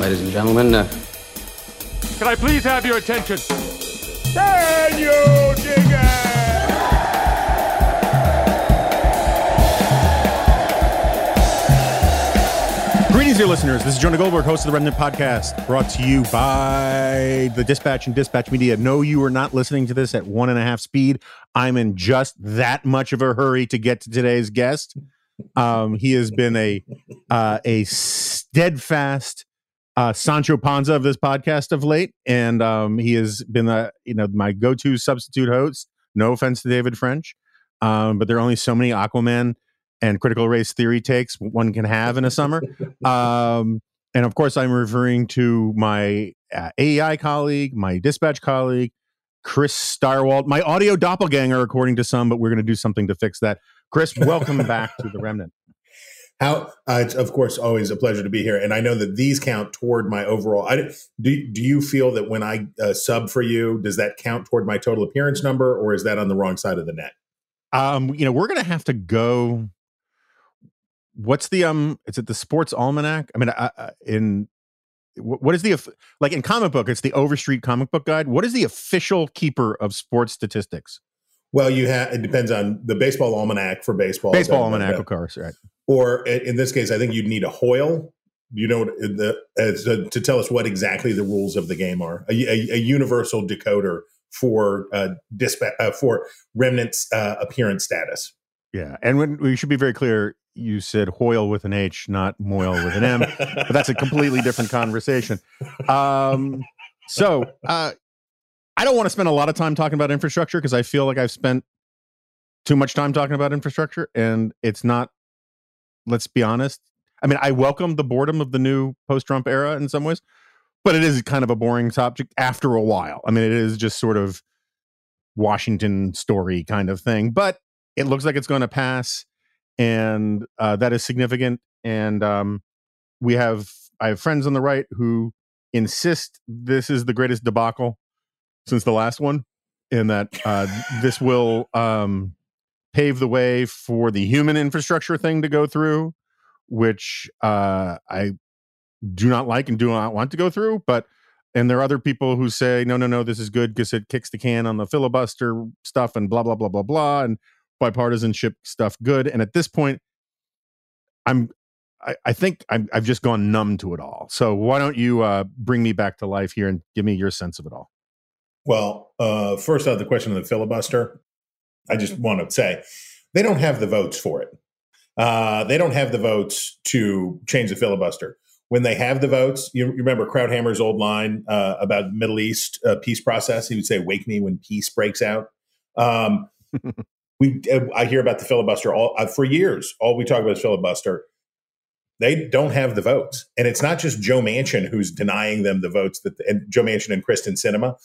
Ladies and gentlemen, uh, can I please have your attention? Daniel Digger! Greetings, dear listeners. This is Jonah Goldberg, host of the Remnant Podcast, brought to you by the Dispatch and Dispatch Media. No, you are not listening to this at one and a half speed. I'm in just that much of a hurry to get to today's guest. Um, he has been a uh, a steadfast uh, Sancho Panza of this podcast of late, and um, he has been the you know my go to substitute host. No offense to David French, um, but there are only so many Aquaman and critical race theory takes one can have in a summer. Um, and of course, I'm referring to my uh, AEI colleague, my dispatch colleague, Chris Stirewalt, my audio doppelganger, according to some, but we're going to do something to fix that. Chris, welcome back to the Remnant. How uh, it's of course always a pleasure to be here, and I know that these count toward my overall. I, do do you feel that when I uh, sub for you, does that count toward my total appearance number, or is that on the wrong side of the net? Um, you know, we're to have to go what's the um is it the sports almanac i mean I, I, in what is the like in comic book it's the overstreet comic book guide what is the official keeper of sports statistics well you have it depends on the baseball almanac for baseball. Baseball almanac of course right. Or in this case i think you'd need a hoyle. You know the as to, to tell us what exactly the rules of the game are. A, a, a universal decoder for uh, dispa- uh for remnants uh, appearance status. Yeah and when we should be very clear you said Hoyle with an H, not Moyle with an M, but that's a completely different conversation. Um, so uh, I don't want to spend a lot of time talking about infrastructure because I feel like I've spent too much time talking about infrastructure, and it's not. Let's be honest. I mean, I welcome the boredom of the new post-Trump era in some ways, but it is kind of a boring subject after a while. I mean, it is just sort of Washington story kind of thing, but it looks like it's going to pass and uh, that is significant. And um, we have I have friends on the right who insist this is the greatest debacle since the last one, in that uh, this will um, pave the way for the human infrastructure thing to go through, which uh, I do not like and do not want to go through, but. And there are other people who say, no, no, no, this is good because it kicks the can on the filibuster stuff and blah, blah, blah, blah, blah. And bipartisanship stuff good. And at this point, I'm I, I think i have just gone numb to it all. So why don't you uh, bring me back to life here and give me your sense of it all? Well, uh, first out the question of the filibuster, I just want to say they don't have the votes for it. Uh, they don't have the votes to change the filibuster. When they have the votes, you, you remember Krauthammer's old line uh, about Middle East uh, peace process. He would say, "Wake me when peace breaks out." Um, we uh, I hear about the filibuster all uh, for years. All we talk about is filibuster. They don't have the votes, and it's not just Joe Manchin who's denying them the votes. That and Joe Manchin and Kyrsten Sinema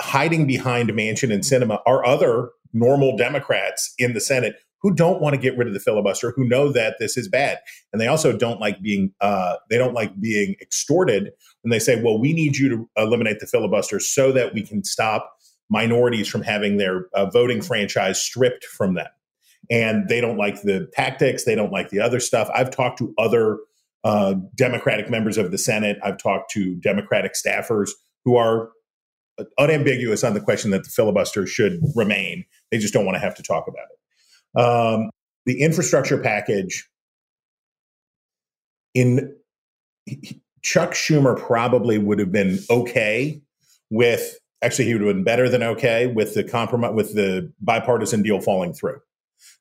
hiding behind Manchin and Sinema are other normal Democrats in the Senate who don't want to get rid of the filibuster, who know that this is bad, and they also don't like being uh, they don't like being extorted when they say, "Well, we need you to eliminate the filibuster so that we can stop." minorities from having their uh, voting franchise stripped from them. And they don't like the tactics, they don't like the other stuff. I've talked to other uh, Democratic members of the Senate, I've talked to Democratic staffers who are unambiguous on the question that the filibuster should remain. They just don't want to have to talk about it. Um, the infrastructure package in Chuck Schumer probably would have been okay with actually he would have been better than okay with the compromise with the bipartisan deal falling through.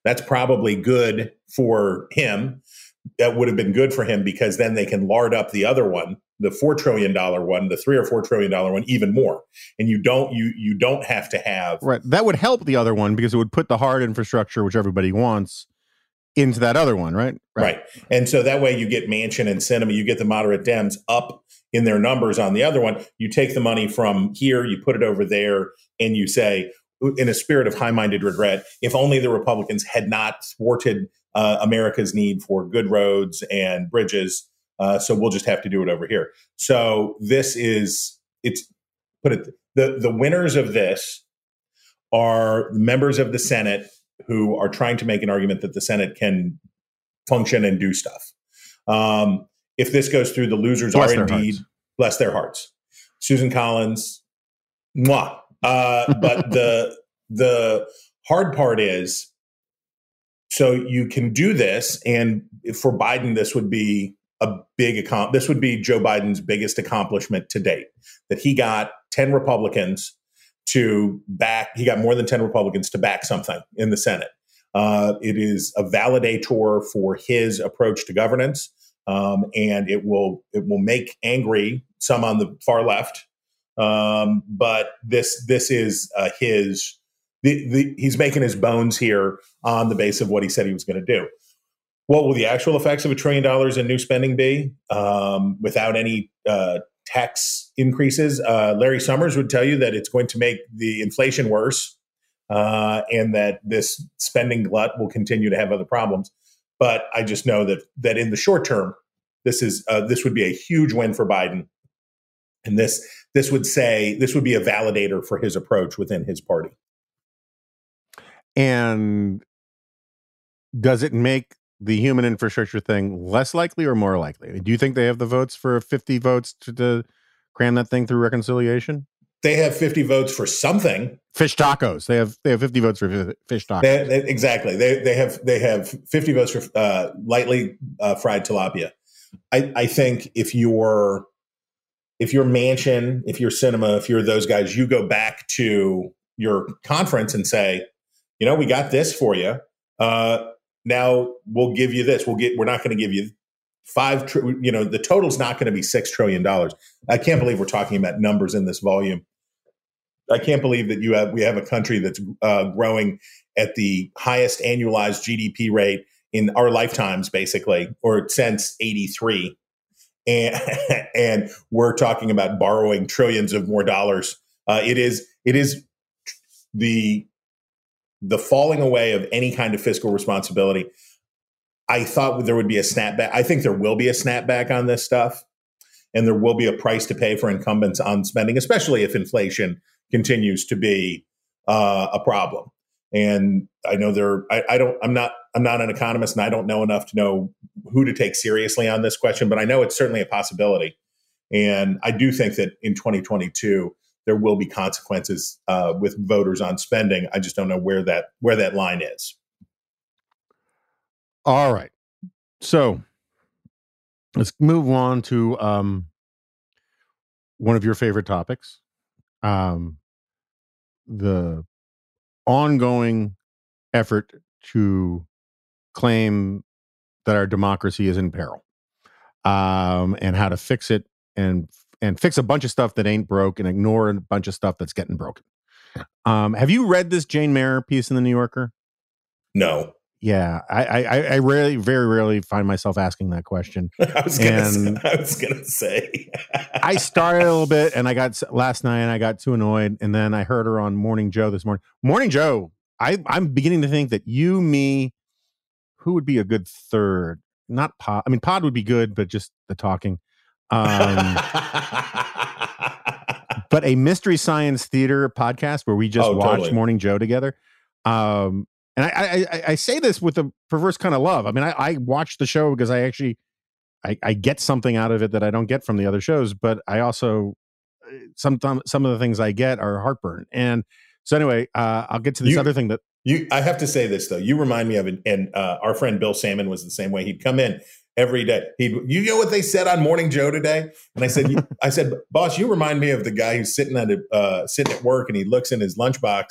That's probably good for him. That would have been good for him because then they can lard up the other one the four trillion dollar one, the three or four trillion dollar one, even more. And you don't you you don't have to have right. That would help the other one because it would put the hard infrastructure, which everybody wants, into that other one, right? Right. right. And so that way you get Manchin and Sinema, you get the moderate Dems up in their numbers on the other one. You take the money from here, you put it over there, and you say, in a spirit of high minded regret, if only the Republicans had not thwarted uh, America's need for good roads and bridges. Uh, so we'll just have to do it over here. So this is it's put it the the winners of this are members of the Senate who are trying to make an argument that the Senate can function and do stuff. Um, if this goes through, the losers bless are indeed hearts. bless their hearts. Susan Collins, mwah. Uh, but the the hard part is, so you can do this, and for Biden, this would be a big account. This would be Joe Biden's biggest accomplishment to date. That he got ten Republicans to back. He got more than ten Republicans to back something in the Senate. Uh, it is a validator for his approach to governance, um, and it will it will make angry some on the far left. Um, but this this is uh, his the, the, he's making his bones here on the base of what he said he was going to do. What will the actual effects of a trillion dollars in new spending be um, without any uh, tax increases? Uh, Larry Summers would tell you that it's going to make the inflation worse uh, and that this spending glut will continue to have other problems. But I just know that that in the short term, this is uh, this would be a huge win for Biden, and this this would say this would be a validator for his approach within his party. And does it make the human infrastructure thing less likely or more likely? Do you think they have the votes for 50 votes to, to cram that thing through reconciliation? They have 50 votes for something. Fish tacos. They have they have 50 votes for fish tacos. They, they, exactly. They they have they have 50 votes for uh, lightly uh, fried tilapia. I, I think if you're if you're Manchin, if you're Sinema, if you're those guys, you go back to your conference and say, you know, we got this for you. Uh, now we'll give you this. We'll get. We're not going to give you five. Tr- you know, the total's not going to be six trillion dollars. I can't believe we're talking about numbers in this volume. I can't believe that you have we have a country that's uh, growing at the highest annualized GDP rate in our lifetimes, basically, or since '83, and and we're talking about borrowing trillions of more dollars. Uh, it is it is the the falling away of any kind of fiscal responsibility. I thought there would be a snapback. I think there will be a snapback on this stuff, and there will be a price to pay for incumbents on spending, especially if inflation continues to be uh, a problem. And I know there. I, I don't. I'm not. I'm not an economist, and I don't know enough to know who to take seriously on this question. But I know it's certainly a possibility. And I do think that in 2022, there will be consequences uh, with voters on spending. I just don't know where that where that line is. All right, so let's move on to um, one of your favorite topics, um, the ongoing effort to claim that our democracy is in peril, um, and how to fix it and and fix a bunch of stuff that ain't broke and ignore a bunch of stuff that's getting broken. Um, have you read this Jane Mayer piece in the New Yorker? No. Yeah, I, I, I rarely, very rarely find myself asking that question. I was gonna, say, I was gonna say. I started a little bit, and I got last night, and I got too annoyed, and then I heard her on Morning Joe this morning. Morning Joe, I, I'm beginning to think that you, me, who would be a good third? Not Pod. I mean, Pod would be good, but just the talking. Um, but a mystery science theater podcast where we just oh, watch totally. Morning Joe together. Um, and I, I, I, say this with a perverse kind of love. I mean, I, I watch the show because I actually I, I get something out of it that I don't get from the other shows, but I also uh, sometimes some of the things I get are heartburn. And so anyway, uh, I'll get to this you, other thing that you. I have to say this though. You remind me of it, and uh, our friend Bill Sammon was the same way. He'd come in every day. He, you know what they said on Morning Joe today? And I said, I said, boss, you remind me of the guy who's sitting at a, uh, sitting at work and he looks in his lunchbox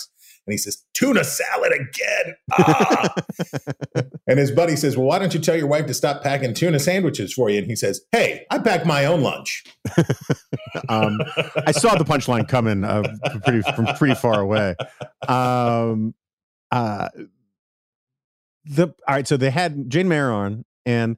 and he says, "Tuna salad again." Ah. and his buddy says, "Well, why don't you tell your wife to stop packing tuna sandwiches for you?" And he says, "Hey, I pack my own lunch." um, I saw the punchline coming uh, pretty from pretty far away. Um, uh, the all right, so they had Jane Mayer on, and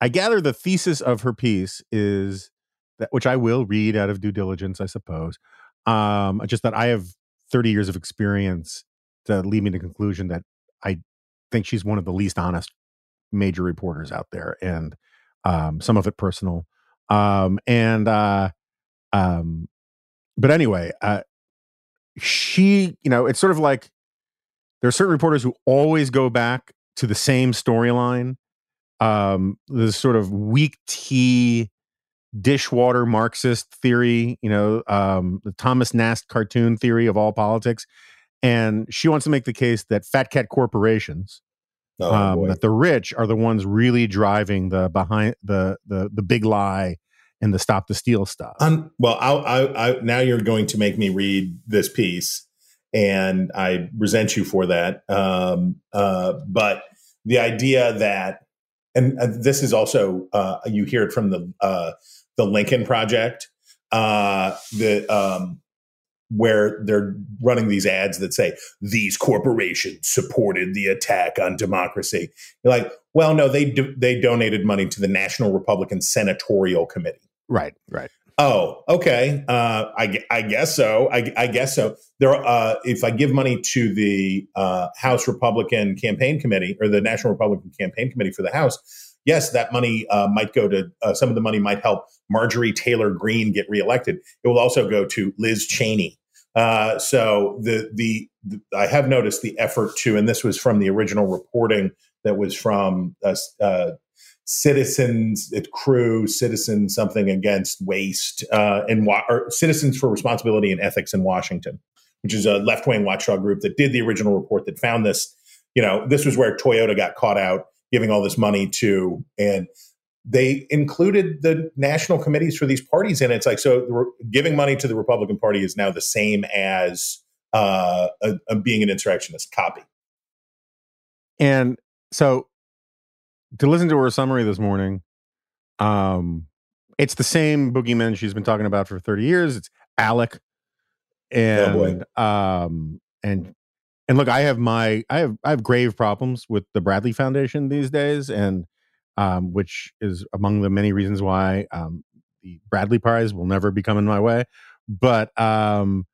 I gather the thesis of her piece is that, which I will read out of due diligence, I suppose. Um, just that I have 30 years of experience to lead me to the conclusion that I think she's one of the least honest major reporters out there, and um, some of it personal. Um, and uh, um, but anyway, uh, she, you know, it's sort of like there are certain reporters who always go back to the same storyline. Um, this sort of weak tea dishwater Marxist theory, you know, um, the Thomas Nast cartoon theory of all politics. And she wants to make the case that fat cat corporations, Oh, um, that the rich are the ones really driving the behind the the the big lie and the stop the steal stuff. Um, well, I'll, I, I, now you're going to make me read this piece, and I resent you for that. Um, uh, but the idea that, and uh, this is also uh, you hear it from the uh, the Lincoln Project, uh, the um, where they're running these ads that say these corporations supported the attack on democracy. You're like, well, no, they do, they donated money to the National Republican Senatorial Committee. right, right. Oh, okay. Uh, I, I guess so. I, I guess so. There, uh, if I give money to the uh, House Republican Campaign Committee or the National Republican Campaign Committee for the House, yes, that money uh, might go to uh, some of the money might help Marjorie Taylor Greene get reelected. It will also go to Liz Cheney. Uh, so the, the the I have noticed the effort to, and this was from the original reporting that was from citizens it crew citizens something against waste uh, and or citizens for responsibility and ethics in washington which is a left-wing watchdog group that did the original report that found this. You know this was where toyota got caught out giving all this money to and they included the national committees for these parties and it's like so giving money to the republican party is now the same as uh, a, a being an insurrectionist copy. And so to listen to her summary this morning, um, it's the same boogeyman she's been talking about for 30 years. It's Alec. Oh. And um and and look, I have my I have I have grave problems with the Bradley Foundation these days, and um, which is among the many reasons why um the Bradley Prize will never be coming my way. But um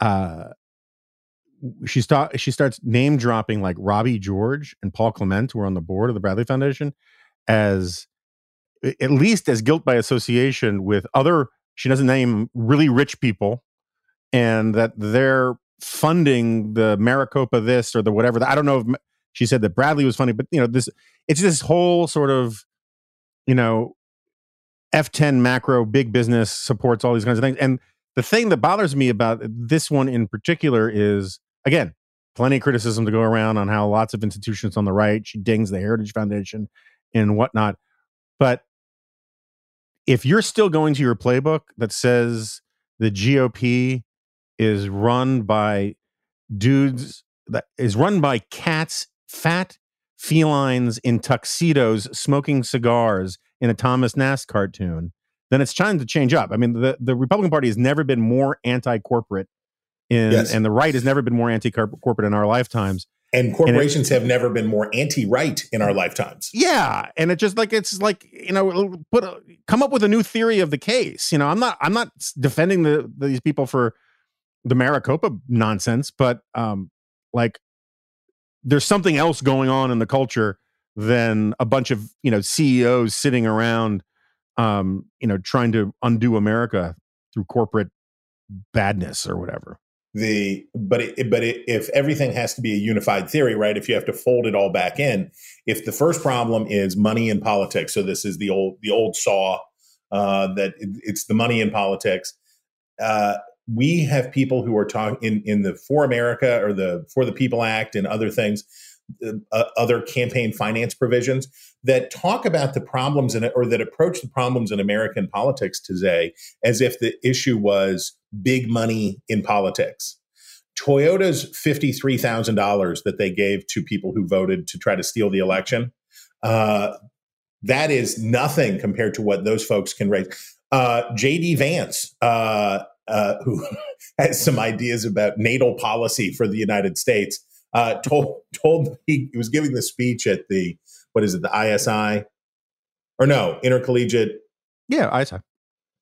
uh she start she starts name dropping like Robby George and Paul Clement, who are on the board of the Bradley Foundation, as at least as guilt by association with other. She doesn't name really rich people, and that they're funding the Maricopa this or the whatever. I don't know if she said that Bradley was funny, but you know this. It's this whole sort of, you know, F10 macro big business supports all these kinds of things. And the thing that bothers me about this one in particular is again, plenty of criticism to go around on how lots of institutions on the right, she dings the Heritage Foundation and whatnot. But if you're still going to your playbook that says the GOP is run by dudes that is run by cats, fat felines in tuxedos smoking cigars in a Thomas Nast cartoon, then it's time to change up. I mean, the, the Republican Party has never been more anti-corporate in, Yes. and the right has never been more anti-corporate in our lifetimes. and corporations have never been more anti-right in our lifetimes Yeah, and it just like it's like you know, put a, come up with a new theory of the case. You know, I'm not I'm not defending the these people for the Maricopa nonsense, but um, like there's something else going on in the culture than a bunch of you know CEOs sitting around, um, you know, trying to undo America through corporate badness or whatever. The but it, but it, if everything has to be a unified theory right if you have to fold it all back in if the first problem is money in politics so this is the old the old saw uh, that it, it's the money in politics uh, we have people who are talking in in the for america or the for the people act and other things uh, other campaign finance provisions that talk about the problems in or that approach the problems in American politics today as if the issue was big money in politics. Toyota's $53,000 that they gave to people who voted to try to steal the election, uh, that is nothing compared to what those folks can raise. Uh, JD Vance, uh, uh, who has some ideas about natal policy for the United States, uh, told told he, he was giving the speech at the what is it the ISI or no intercollegiate Yeah, ISI.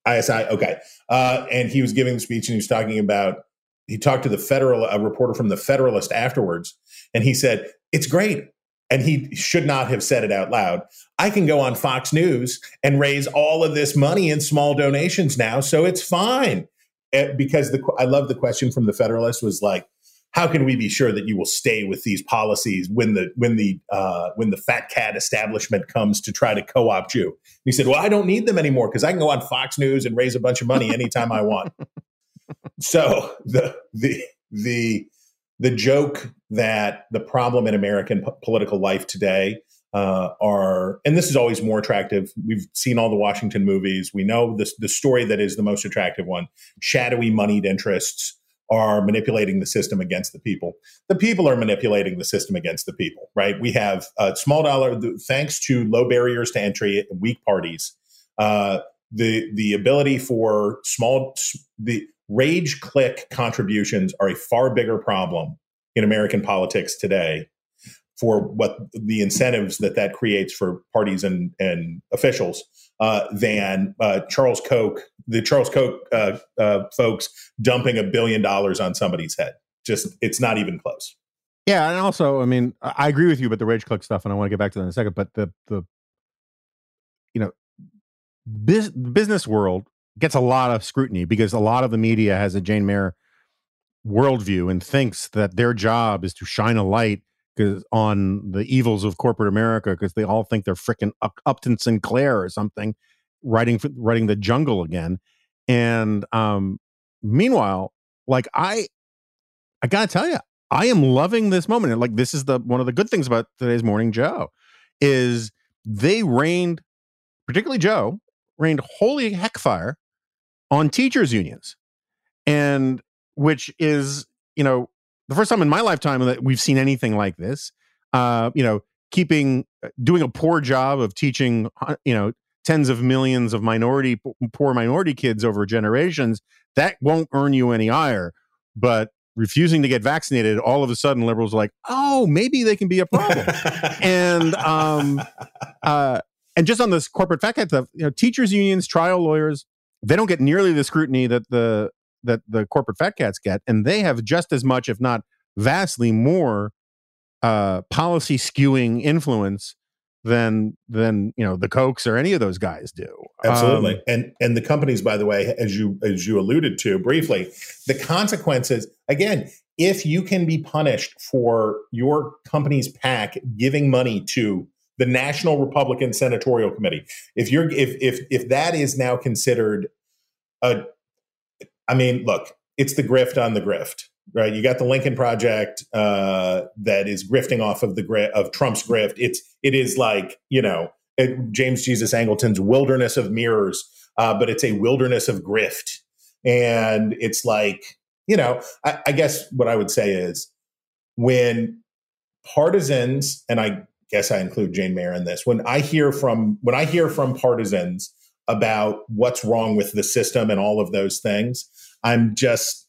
ISI. Okay. Uh, and he was giving the speech and he was talking about, he talked to the federal, a reporter from the Federalist afterwards, and he said, It's great. And he should not have said it out loud. I can go on Fox News and raise all of this money in small donations now, so it's fine. Eh, because the, I love the question from the Federalist was like, how can we be sure that you will stay with these policies when the when the uh, when the fat cat establishment comes to try to co-opt you? He said, "Well, I don't need them anymore because I can go on Fox News and raise a bunch of money anytime I want." so the the the the joke that the problem in American p- political life today uh, are, and this is always more attractive. We've seen all the Washington movies. We know this, the story that is the most attractive one: shadowy moneyed interests are manipulating the system against the people. The people are manipulating the system against the people, right? We have a small dollar, thanks to low barriers to entry, weak parties, uh, the the ability for small the rage click contributions are a far bigger problem in American politics today for what the incentives that that creates for parties and, and officials uh, than uh, Charles Koch, the Charles Koch uh, uh, folks dumping a billion dollars on somebody's head. Just it's not even close. Yeah, and also, I mean, I agree with you about the rage click stuff, and I want to get back to that in a second. But the the you know, business world gets a lot of scrutiny because a lot of the media has a Jane Mayer worldview and thinks that their job is to shine a light because on the evils of corporate America because they all think they're freaking up- Upton Sinclair or something writing for, writing the jungle again. And um, meanwhile, like I, I gotta tell you, I am loving this moment. And like this is the one of the good things about today's morning Joe is they rained, particularly Joe, rained holy heckfire on teachers unions, and which is you know the first time in my lifetime that we've seen anything like this. Uh, you know, keeping uh, doing a poor job of teaching, uh, you know, tens of millions of minority poor minority kids over generations that won't earn you any ire. But refusing to get vaccinated, all of a sudden liberals are like, oh, maybe they can be a problem. and um, uh, and just on this corporate fact stuff, you know, teachers unions, trial lawyers, they don't get nearly the scrutiny that the that the corporate fat cats get, and they have just as much, if not vastly more, uh, policy skewing influence than than you know the Kochs or any of those guys do. Absolutely, um, and and the companies, by the way, as you as you alluded to briefly, the consequences again. If you can be punished for your company's PAC giving money to the National Republican Senatorial Committee, if you're if if if that is now considered a I mean, look, it's the grift on the grift, right? You got the Lincoln Project uh, that is grifting off of the gri- of Trump's grift. It's it is like you know it, James Jesus Angleton's wilderness of mirrors, uh, but it's a wilderness of grift, and it's like you know. I, I guess what I would say is when partisans, and I guess I include Jane Mayer in this. When I hear from when I hear from partisans about what's wrong with the system and all of those things. I'm just,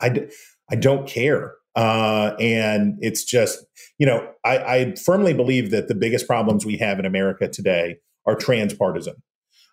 I, I don't care. Uh, and it's just, you know, I, I firmly believe that the biggest problems we have in America today are transpartisan.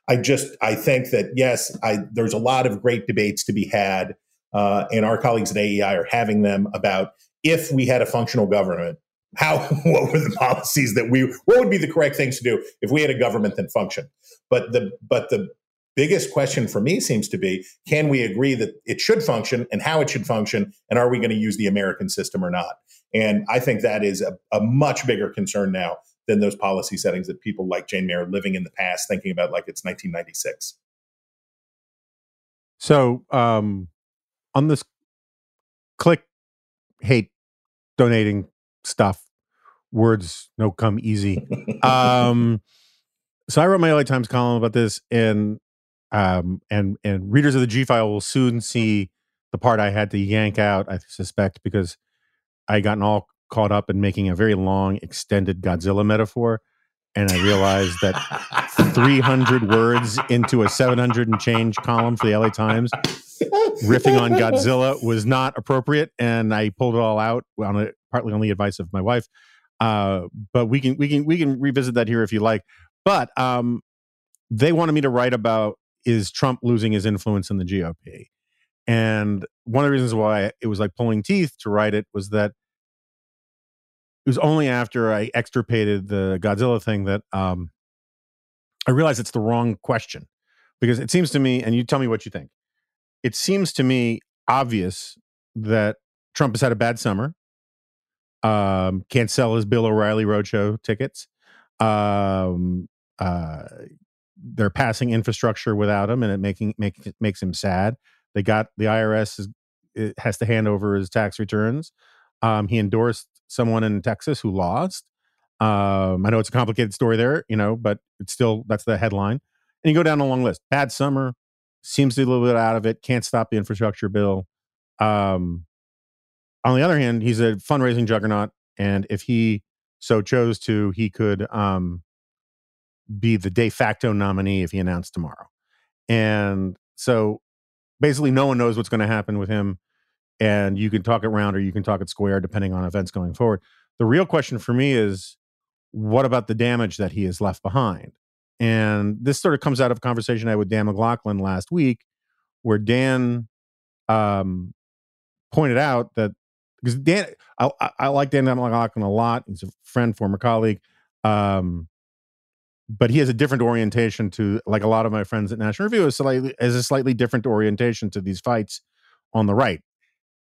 I just, I think that yes, I, there's a lot of great debates to be had, uh, and our colleagues at AEI are having them about if we had a functional government, how what were the policies that we what would be the correct things to do if we had a government that functioned but the but the biggest question for me seems to be can we agree that it should function and how it should function and are we going to use the american system or not and i think that is a, a much bigger concern now than those policy settings that people like jane mayer living in the past thinking about like it's 1996 so um on this click hate donating stuff. Words no come easy. um, so I wrote my LA Times column about this, and um, and and readers of the G file will soon see the part I had to yank out, I suspect, because I gotten all caught up in making a very long, extended Godzilla metaphor. And I realized that 300 words into a 700 and change column for the LA Times, riffing on Godzilla was not appropriate. And I pulled it all out on a, partly on the advice of my wife. Uh, but we can we can we can revisit that here if you like. But um, they wanted me to write about is Trump losing his influence in the GOP, and one of the reasons why it was like pulling teeth to write it was that it was only after I extirpated the Godzilla thing that um, I realized it's the wrong question because it seems to me, and you tell me what you think. It seems to me obvious that Trump has had a bad summer. Um, can't sell his Bill O'Reilly roadshow tickets. Um, uh, they're passing infrastructure without him, and it making make, makes him sad. They got the IRS is, has to hand over his tax returns. Um, he endorsed someone in Texas who lost. Um, I know it's a complicated story there, you know, but it's still that's the headline. And you go down a long list. Bad summer, seems to be a little bit out of it. Can't stop the infrastructure bill. Um, on the other hand, he's a fundraising juggernaut, and if he so chose to, he could um, be the de facto nominee if he announced tomorrow. And so, basically, no one knows what's going to happen with him and you can talk it round or you can talk it square depending on events going forward. The real question for me is what about the damage that he has left behind? And this sort of comes out of a conversation I had with Dan McLaughlin last week, where Dan um, pointed out that because Dan, I, I, like Dan McLaughlin a lot. He's a friend, former colleague, um, but he has a different orientation to, like a lot of my friends at National Review, is slightly has a slightly different orientation to these fights on the right.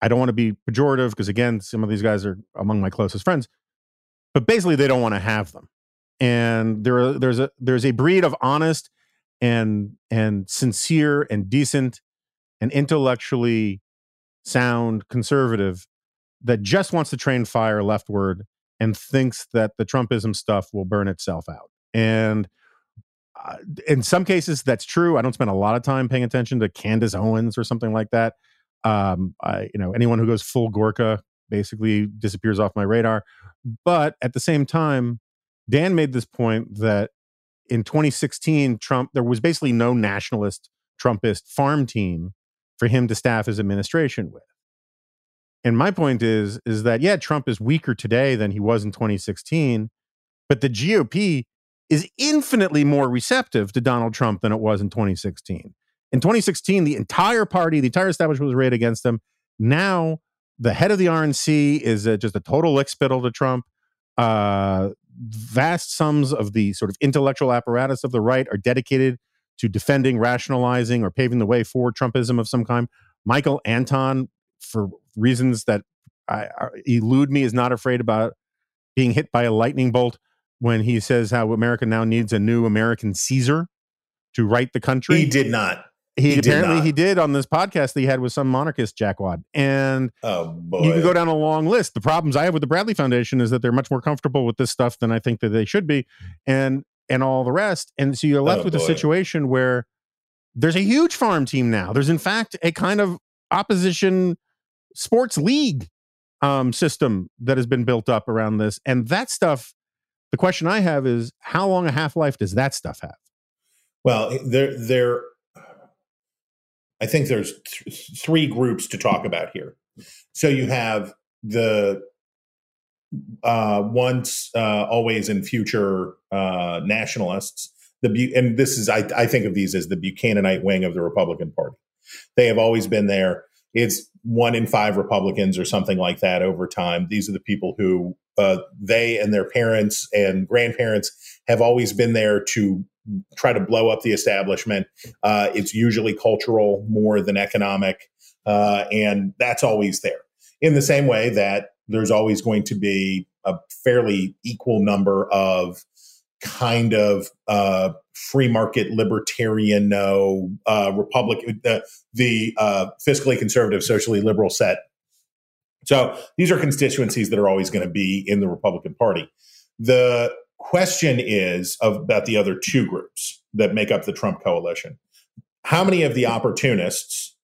I don't want to be pejorative because again, some of these guys are among my closest friends, but basically they don't want to have them. And there are, there's a there's a breed of honest and and sincere and decent and intellectually sound conservative that just wants to train fire leftward and thinks that the Trumpism stuff will burn itself out. And uh, in some cases, that's true. I don't spend a lot of time paying attention to Candace Owens or something like that. Um, I, you know, anyone who goes full Gorka basically disappears off my radar. But at the same time, Dan made this point that in 2016, Trump, there was basically no nationalist Trumpist farm team for him to staff his administration with. And my point is, is that yeah, Trump is weaker today than he was in 2016, but the GOP is infinitely more receptive to Donald Trump than it was in 2016. In 2016, the entire party, the entire establishment was arrayed against him. Now, the head of the RNC is a, just a total lickspittle to Trump. Uh, vast sums of the sort of intellectual apparatus of the right are dedicated to defending, rationalizing, or paving the way for Trumpism of some kind. Michael Anton, for reasons that I, I, elude me, is not afraid about being hit by a lightning bolt when he says how America now needs a new American Caesar to right the country. He did not. He, he apparently he did on this podcast that he had with some monarchist jackwad, and oh boy. you can go down a long list. The problems I have with the Bradley Foundation is that they're much more comfortable with this stuff than I think that they should be, and and all the rest. And so you're left oh, with boy. a situation where there's a huge farm team now. There's in fact a kind of opposition sports league um, system that has been built up around this, and that stuff. The question I have is, how long a half life does that stuff have? Well, there there I think there's th- three groups to talk about here. So you have the uh, once, uh, always, and future uh, nationalists. The and this is I, I think of these as the Buchananite wing of the Republican Party. They have always been there. It's one in five Republicans or something like that over time. These are the people who uh, they and their parents and grandparents have always been there to try to blow up the establishment. Uh, it's usually cultural more than economic, uh, and that's always there. In the same way that there's always going to be a fairly equal number of kind of uh, free market libertarian, no uh, Republican, the, the uh, fiscally conservative, socially liberal set. So these are constituencies that are always going to be in the Republican Party. The question is of, about the other two groups that make up the Trump coalition. How many of the opportunists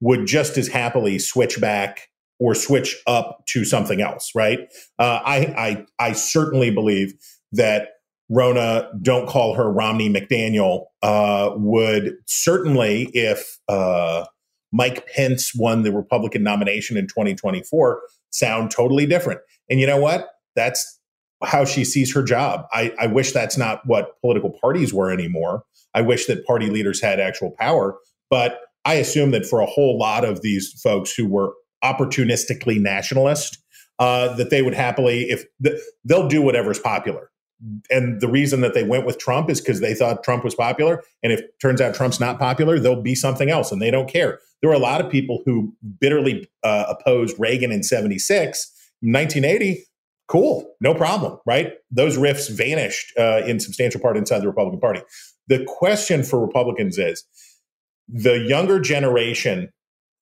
would just as happily switch back or switch up to something else, right? Uh, I, I, I certainly believe that Ronna, don't call her Romney McDaniel, uh, would certainly, if uh, Mike Pence won the Republican nomination in 2024, sound totally different. And you know what? That's how she sees her job. I, I wish that's not what political parties were anymore. I wish that party leaders had actual power. But I assume that for a whole lot of these folks who were opportunistically nationalist, uh, that they would happily, if the, they'll do whatever's popular. And the reason that they went with Trump is because they thought Trump was popular. And if turns out Trump's not popular, they'll be something else and they don't care. There were a lot of people who bitterly uh, opposed Reagan in 76. 1980, cool, no problem, right? Those rifts vanished uh, in substantial part inside the Republican Party. The question for Republicans is the younger generation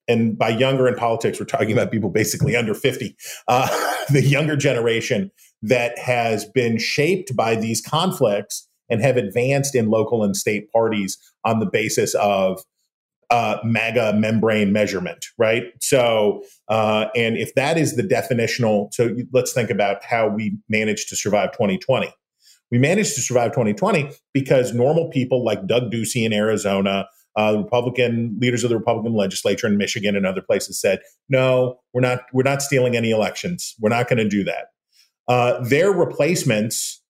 and by younger in politics, we're talking about people basically under 50, uh, the younger generation that has been shaped by these conflicts and have advanced in local and state parties on the basis of uh, MAGA membrane measurement, right? So, uh, and if that is the definitional, so let's think about how we managed to survive 2020. We managed to survive 2020 because normal people like Doug Ducey in Arizona, uh, Republican leaders of the Republican legislature in Michigan and other places said, "No, we're not. We're not stealing any elections. We're not going to do that." Uh, their replacements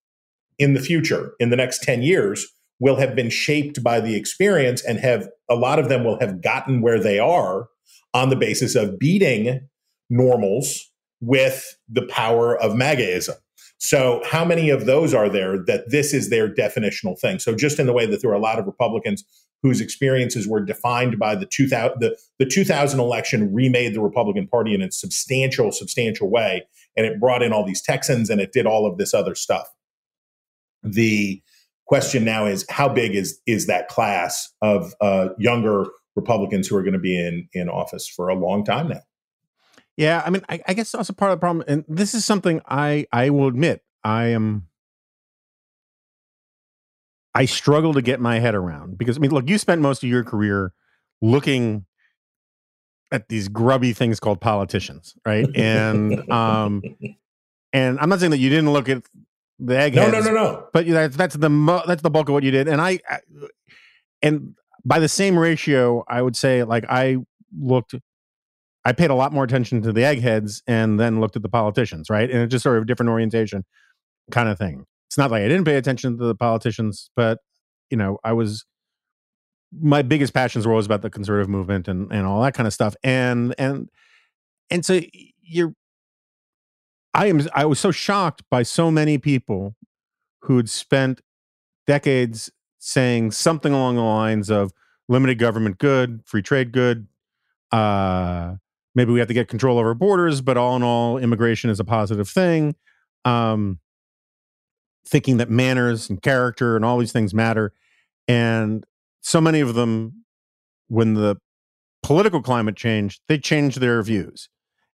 in the future, in the next ten years, will have been shaped by the experience, and have a lot of them will have gotten where they are on the basis of beating normals with the power of MAGAism. So, how many of those are there that this is their definitional thing? So, just in the way that there are a lot of Republicans whose experiences were defined by the 2000 the, the 2000 election remade the Republican Party in a substantial, substantial way, and it brought in all these Texans and it did all of this other stuff. The question now is how big is is that class of uh, younger Republicans who are going to be in in office for a long time now? Yeah, I mean, I, I guess also part of the problem, and this is something I I will admit I am. I struggle to get my head around because I mean, look, you spent most of your career looking at these grubby things called politicians, right? And um, and I'm not saying that you didn't look at the eggheads. No, no, no, no. But that's that's the mo- that's the bulk of what you did, and I, I and by the same ratio, I would say like I looked I paid a lot more attention to the eggheads and then looked at the politicians, right? And it's just sort of a different orientation kind of thing. It's not like I didn't pay attention to the politicians, but you know, I was my biggest passions were always about the conservative movement and and all that kind of stuff. And and and so you're I am I was so shocked by so many people who'd spent decades saying something along the lines of limited government good, free trade good, uh, maybe we have to get control over borders, but all in all, immigration is a positive thing. Um, thinking that manners and character and all these things matter. And so many of them, when the political climate changed, they changed their views.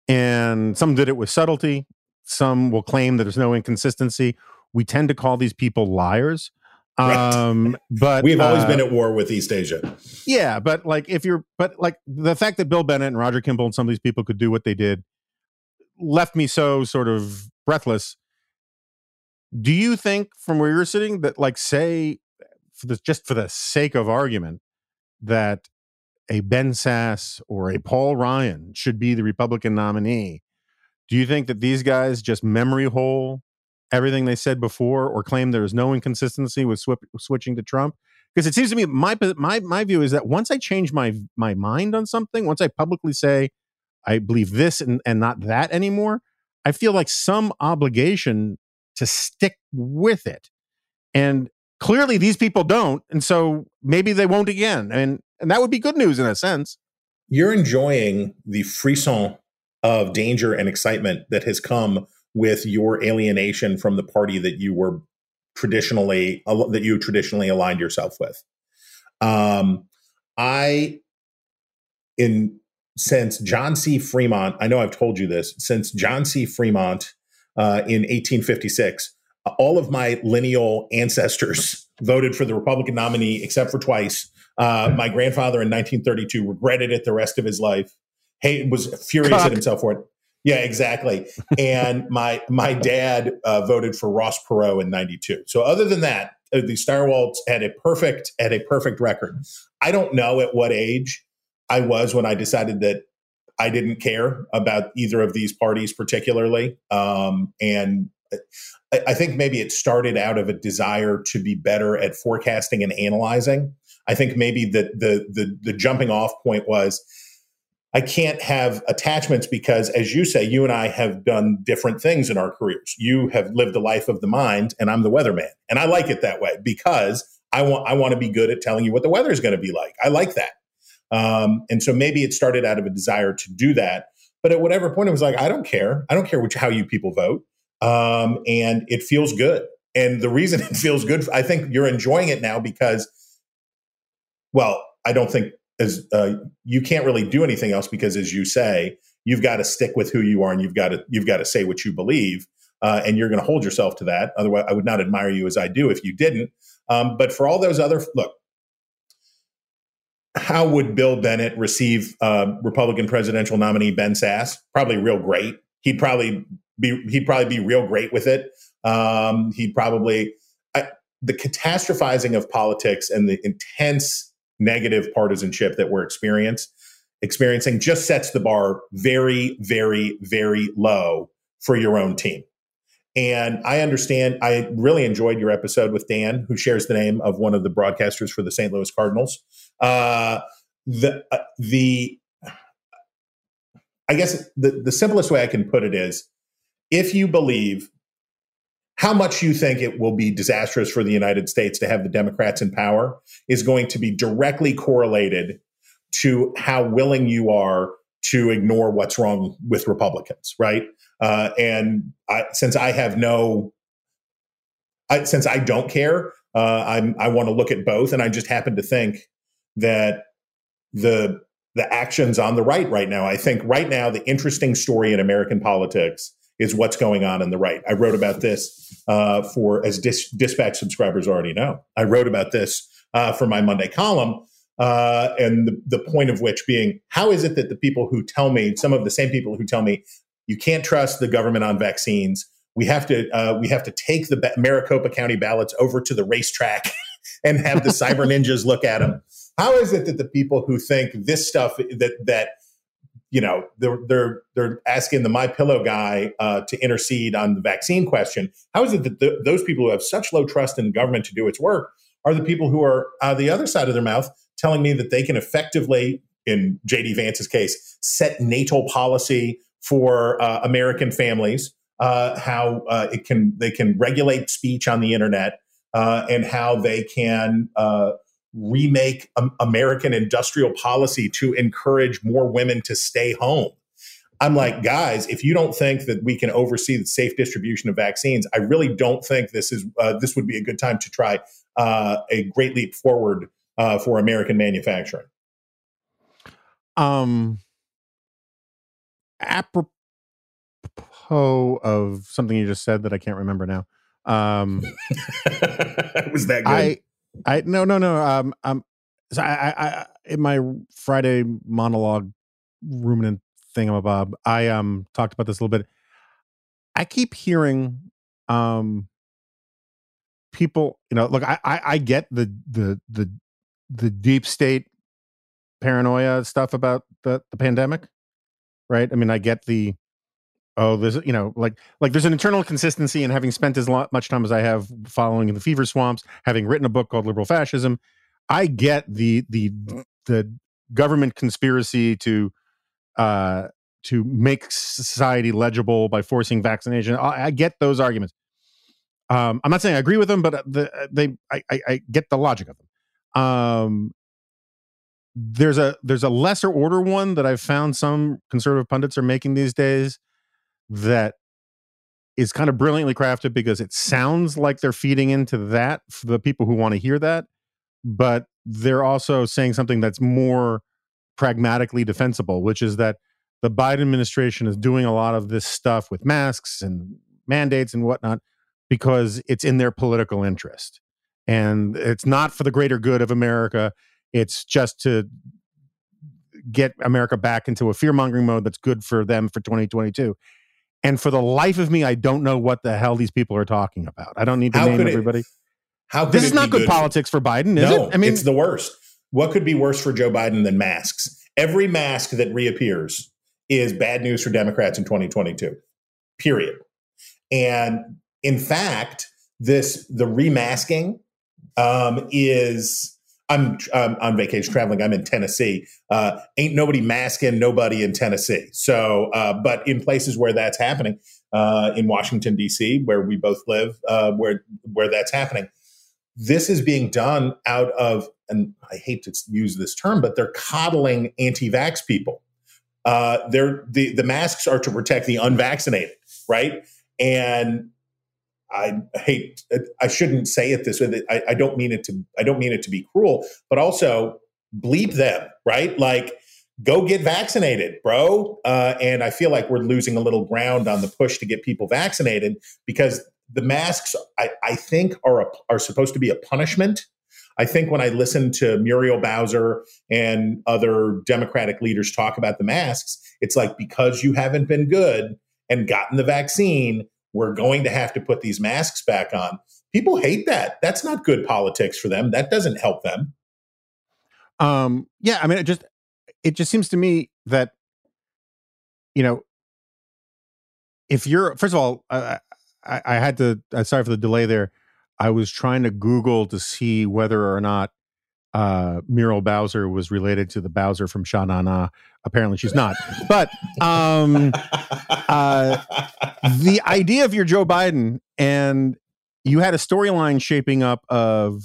And some did it with subtlety. Some will claim that there's no inconsistency. We tend to call these people liars. Um, but we've always uh, been at war with East Asia. yeah, but like if you're, but like the fact that Bill Bennett and Roger Kimball and some of these people could do what they did left me so sort of breathless. Do you think from where you're sitting that, like, say, for the, just for the sake of argument, that a Ben Sass or a Paul Ryan should be the Republican nominee? Do you think that these guys just memory hole everything they said before or claim there is no inconsistency with sw- switching to Trump? Because it seems to me my my my view is that once I change my my mind on something, once I publicly say I believe this and, and not that anymore, I feel like some obligation to stick with it. And clearly these people don't, and so maybe they won't again. And and that would be good news in a sense. You're enjoying the frisson of danger and excitement that has come with your alienation from the party that you were traditionally that you traditionally aligned yourself with. Um, I in since John C. Fremont, I know I've told you this, since John C. Fremont uh, in 1856 all of my lineal ancestors voted for the Republican nominee except for twice. Uh, my grandfather in 1932 regretted it the rest of his life. Hey, was furious Cock. at himself for it. Yeah, exactly. and my my dad uh, voted for Ross Perot in '92. So other than that, uh, the Stirewalts had a perfect had a perfect record. I don't know at what age I was when I decided that I didn't care about either of these parties particularly, um, and I, I think maybe it started out of a desire to be better at forecasting and analyzing. I think maybe the the the, the jumping off point was I can't have attachments because, as you say, you and I have done different things in our careers. You have lived a life of the mind, and I'm the weatherman, and I like it that way because I want I want to be good at telling you what the weather is going to be like. I like that, um, and so maybe it started out of a desire to do that. But at whatever point, it was like I don't care. I don't care which how you people vote, um, and it feels good. And the reason it feels good, I think you're enjoying it now because, well, I don't think as uh, you can't really do anything else because, as you say, you've got to stick with who you are and you've got to you've got to say what you believe, uh, and you're going to hold yourself to that. Otherwise, I would not admire you as I do if you didn't. Um, but for all those other look, how would Bill Bennett receive uh, Republican presidential nominee Ben Sasse? Probably real great. He'd probably be he'd probably be real great with it. Um, he'd probably I, the catastrophizing of politics and the intense negative partisanship that we're experiencing just sets the bar very, very, very low for your own team. And I understand, I really enjoyed your episode with Dan, who shares the name of one of the broadcasters for the St. Louis Cardinals. Uh, the, uh, the, I guess the, the simplest way I can put it is if you believe how much you think it will be disastrous for the United States to have the Democrats in power is going to be directly correlated to how willing you are to ignore what's wrong with Republicans, right? Uh, and I, since I have no, I, since I don't care, uh, I'm, I want to look at both, and I just happen to think that the the actions on the right right now. I think right now the interesting story in American politics is what's going on in the right. I wrote about this uh, for, as dis- dispatch subscribers already know, I wrote about this uh, for my Monday column. Uh, and the, the point of which being, how is it that the people who tell me, some of the same people who tell me, you can't trust the government on vaccines, we have to uh, we have to take the ba- Maricopa County ballots over to the racetrack and have the cyber ninjas look at them. How is it that the people who think this stuff that that you know they're they're they're asking the my pillow guy uh, to intercede on the vaccine question. How is it that th- those people who have such low trust in the government to do its work are the people who are uh, the other side of their mouth telling me that they can effectively in jd vance's case set natal policy for uh, american families uh, how uh, it can they can regulate speech on the internet uh, and how they can remake um, American industrial policy to encourage more women to stay home. I'm like, guys, if you don't think that we can oversee the safe distribution of vaccines, I really don't think this is uh, this would be a good time to try uh, a great leap forward uh, for American manufacturing. Um, apropos of something you just said that I can't remember now. Um, was that good? I I no no no um um so I, I I in my Friday monologue ruminant thingamabob I um talked about this a little bit. I keep hearing um people you know look I I, I get the the the the deep state paranoia stuff about the the pandemic right I mean I get the oh there's you know like like there's an internal consistency in having spent as much time as i have following in the fever swamps having written a book called liberal fascism i get the the the government conspiracy to uh to make society legible by forcing vaccination. I, I get those arguments. Um i'm not saying i agree with them but the, they I, I i get the logic of them. Um there's a there's a lesser order one that i've found some conservative pundits are making these days that is kind of brilliantly crafted because it sounds like they're feeding into that for the people who want to hear that, but they're also saying something that's more pragmatically defensible, which is that the Biden administration is doing a lot of this stuff with masks and mandates and whatnot because it's in their political interest. And it's not for the greater good of America. It's just to get America back into a fear mongering mode that's good for them for 2022. And for the life of me, I don't know what the hell these people are talking about. I don't need to How name could it- everybody. How This is not be good, politics for Biden, is no, it? I mean, it's the worst. What could be worse for Joe Biden than masks? Every mask that reappears is bad news for Democrats in 2022. Period. And in fact, this the remasking um, is. I'm um, on vacation traveling. I'm in Tennessee. Uh, ain't nobody masking nobody in Tennessee. So, uh, but in places where that's happening, uh, in Washington D.C., where we both live, uh, where where that's happening, this is being done out of, and I hate to use this term, but they're coddling anti-vax people. Uh, they're the the masks are to protect the unvaccinated, right? And I hate, I shouldn't say it this way. I, I don't mean it to, I don't mean it to be cruel, but also bleep them, right? Like, go get vaccinated, bro. Uh, and I feel like we're losing a little ground on the push to get people vaccinated because the masks, I, I think, are a, are supposed to be a punishment. I think when I listen to Muriel Bowser and other Democratic leaders talk about the masks, it's like because you haven't been good and gotten the vaccine, we're going to have to put these masks back on. People hate that. That's not good politics for them. That doesn't help them. um yeah i mean it just it just seems to me that you know if you're first of all i i, I had to uh, sorry for the delay there i was trying to google to see whether or not uh muriel bowser was related to the bowser from sha na na apparently she's not but um uh, the idea of your Joe Biden and you had a storyline shaping up of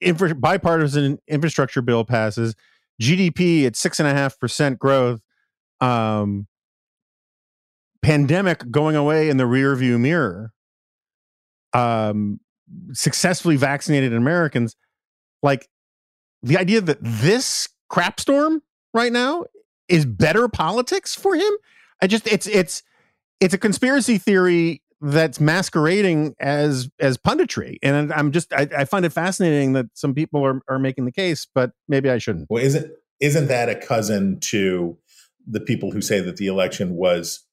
infra- bipartisan infrastructure bill passes, GDP at six and a half percent growth, um, pandemic going away in the rearview mirror, um, successfully vaccinated Americans. Like the idea that this crap storm right now is better politics for him. I just it's it's it's a conspiracy theory that's masquerading as as punditry and i'm just i, I find it fascinating that some people are, are making the case but maybe i shouldn't Well, isn't isn't that a cousin to the people who say that the election was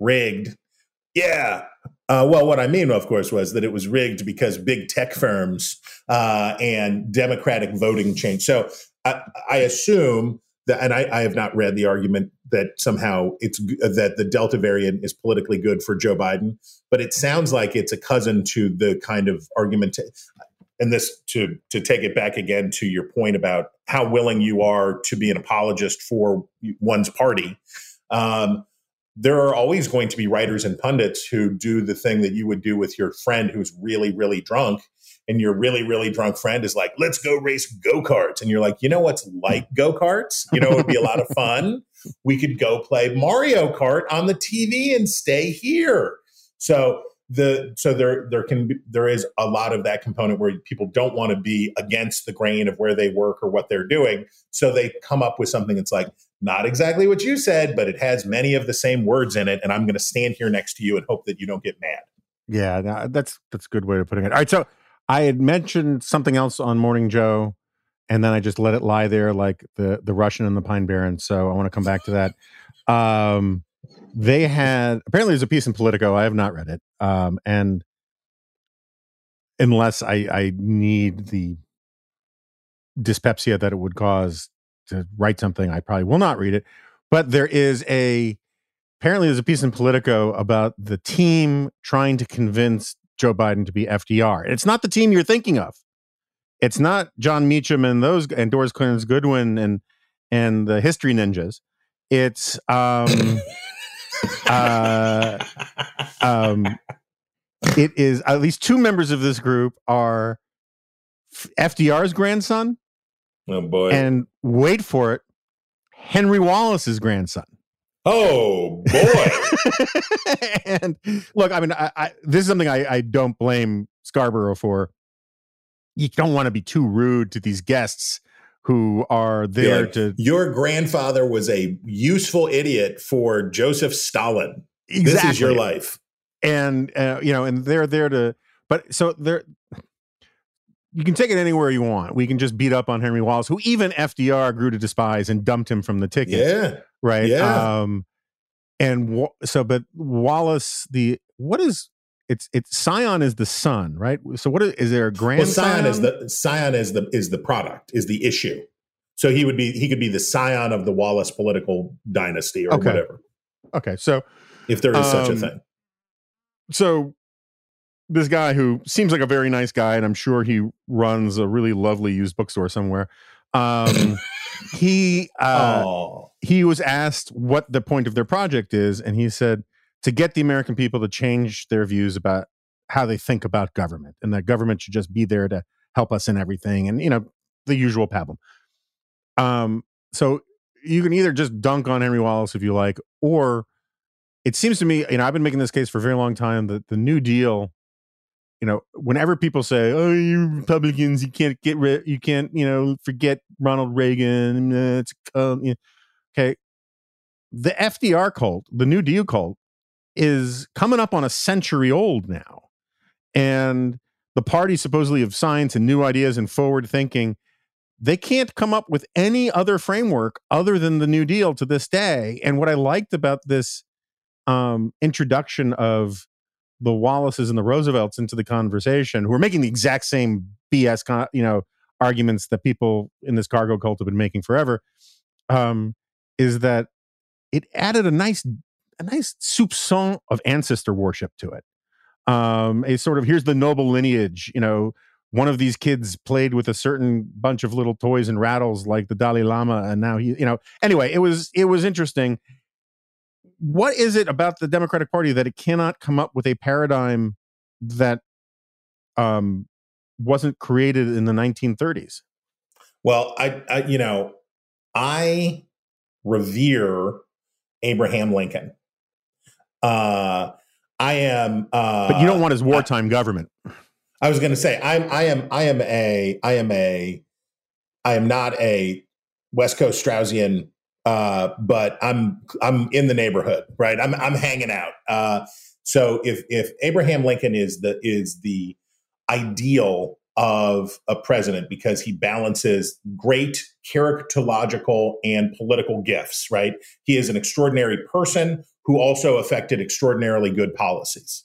rigged? Yeah. Uh, well, what I mean, of course, was that it was rigged because big tech firms uh, and Democratic voting changed. So I, I assume that, and I, I have not read the argument that somehow it's that the Delta variant is politically good for Joe Biden, but it sounds like it's a cousin to the kind of argument and this to to take it back again to your point about how willing you are to be an apologist for one's party um, there are always going to be writers and pundits who do the thing that you would do with your friend who's really really drunk and your really really drunk friend is like let's go race go-karts. And you're like you know what's like go-karts? You know it would be a lot of fun. We could go play mario kart on the tv and stay here. So the so there there can be there is a lot of that component where people don't want to be against the grain of where they work or what they're doing. So they come up with something that's like not exactly what you said but it has many of the same words in it and i'm going to stand here next to you and hope that you don't get mad. Yeah that's that's a good way of putting it. All right so i had mentioned something else on morning joe and then i just let it lie there like the the russian and the pine barren so i want to come back to that. Um they had apparently there's a piece in politico i have not read it um and unless i i need the dyspepsia that it would cause to write something i probably will not read it but there is a apparently there's a piece in politico about the team trying to convince joe biden to be fdr it's not the team you're thinking of. It's not Jon Meacham and those and doris Kearns goodwin and and the history ninjas. It's um uh, um, it is at least two members of this group are FDR's grandson oh boy. And wait for it, Henry Wallace's grandson. oh boy. And look, I mean, I, I, this is something I, I don't blame Scarborough for. You don't want to be too rude to these guests who are there You're to your grandfather was a useful idiot for joseph stalin. Exactly this is your life. And uh, you know and they're there to But so there, you can take it anywhere you want. We can just beat up on Henry Wallace, who even FDR grew to despise and dumped him from the ticket. Yeah. Right. Yeah. Um, and so, but Wallace, the what is it's it's Scion is the son, right? So what is, is there a Well, grandson? Scion is the Scion is the is the product, is the issue. So he would be he could be the scion of the Wallace political dynasty or Okay. whatever, okay. So if there is such a Um, thing. so this guy who seems like a very nice guy, and I'm sure he runs a really lovely used bookstore somewhere. Um, he uh, oh, he was asked what the point of their project is, and he said to get the American people to change their views about how they think about government, and that government should just be there to help us in everything, and you know the usual pablum. Um, so you can either just dunk on Henry Wallace if you like, or it seems to me, you know, I've been making this case for a very long time that the New Deal, you know, whenever people say, "Oh, you Republicans, you can't get rid, you can't, you know, forget Ronald Reagan," uh, it's a you know, okay. The FDR cult, the New Deal cult, is coming up on a century old now, and the party supposedly of science and new ideas and forward thinking they can't come up with any other framework other than the New Deal to this day. And what I liked about this um, introduction of the Wallaces and the Roosevelts into the conversation, who are making the exact same BS, con- you know, arguments that people in this cargo cult have been making forever, um, is that it added a nice, a nice soupçon of ancestor worship to it. Um, a sort of here's the noble lineage, you know, one of these kids played with a certain bunch of little toys and rattles like the Dalai Lama, and now he, you know, anyway, it was it was interesting. What is it about the Democratic Party that it cannot come up with a paradigm that um, wasn't created in the 1930s? well, I, I you know, I revere Abraham Lincoln. Uh, I am, uh, But you don't want his wartime government. I was going to say I'm I am I am a I am a I am not a West Coast Straussian, uh, but I'm I'm in the neighborhood, right? I'm I'm hanging out. Uh, so if if Abraham Lincoln is the is the ideal of a president because he balances great characterological and political gifts, right? He is an extraordinary person who also affected extraordinarily good policies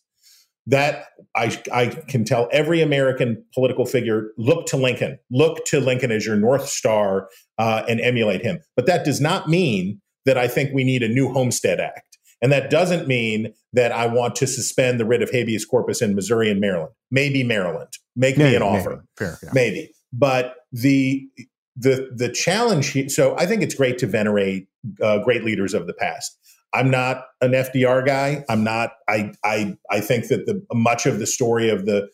that I, I can tell every American political figure look to Lincoln, look to Lincoln as your North Star uh, and emulate him. But that does not mean that I think we need a new Homestead Act. And that doesn't mean that I want to suspend the writ of habeas corpus in Missouri and Maryland. Maybe Maryland. Make me an offer maybe. Fair, yeah. maybe but the the the challenge he- so i think it's great to venerate uh, great leaders of the past i'm not an fdr guy i'm not i i i think that the much of the story of the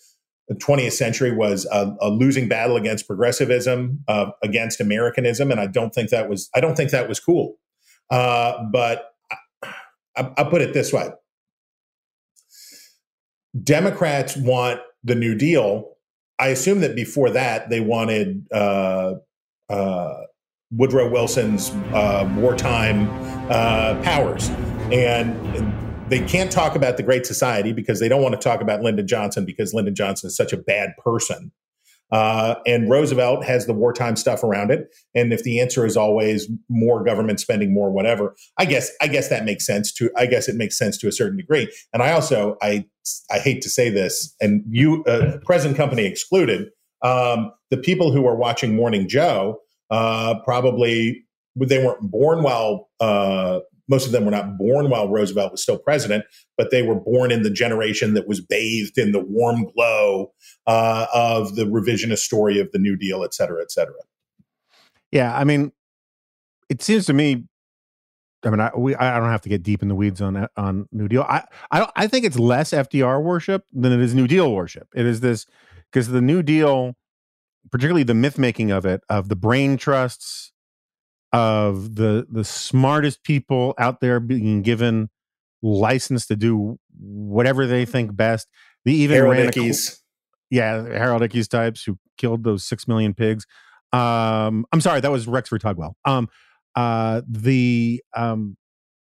20th century was a, a losing battle against progressivism uh, against americanism and i don't think that was i don't think that was cool. Uh, but I, i'll put it this way. Democrats want the new deal. I assume that before that they wanted uh, uh, Woodrow Wilson's uh, wartime uh, powers, and they can't talk about the Great Society because they don't want to talk about Lyndon Johnson because Lyndon Johnson is such a bad person. Uh, and Roosevelt has the wartime stuff around it. And if the answer is always more government spending, more whatever, I guess I guess that makes sense to I guess it makes sense to a certain degree. And I also I I hate to say this, and you uh, present company excluded, um, the people who are watching Morning Joe uh, probably they weren't born while uh, most of them were not born while Roosevelt was still president, but they were born in the generation that was bathed in the warm glow uh, of the revisionist story of the New Deal, et cetera, et cetera. Yeah, I mean, it seems to me. I mean, I we I don't have to get deep in the weeds on on New Deal. I I don't, I think it's less FDR worship than it is New Deal worship. It is this because the New Deal, particularly the myth making of it, of the brain trusts, of the the smartest people out there being given license to do whatever they think best. They even Harold ran a yeah, Harold Ickes types who killed those six million pigs. Um, I'm sorry, that was Rexford Tugwell. Um, uh, the um,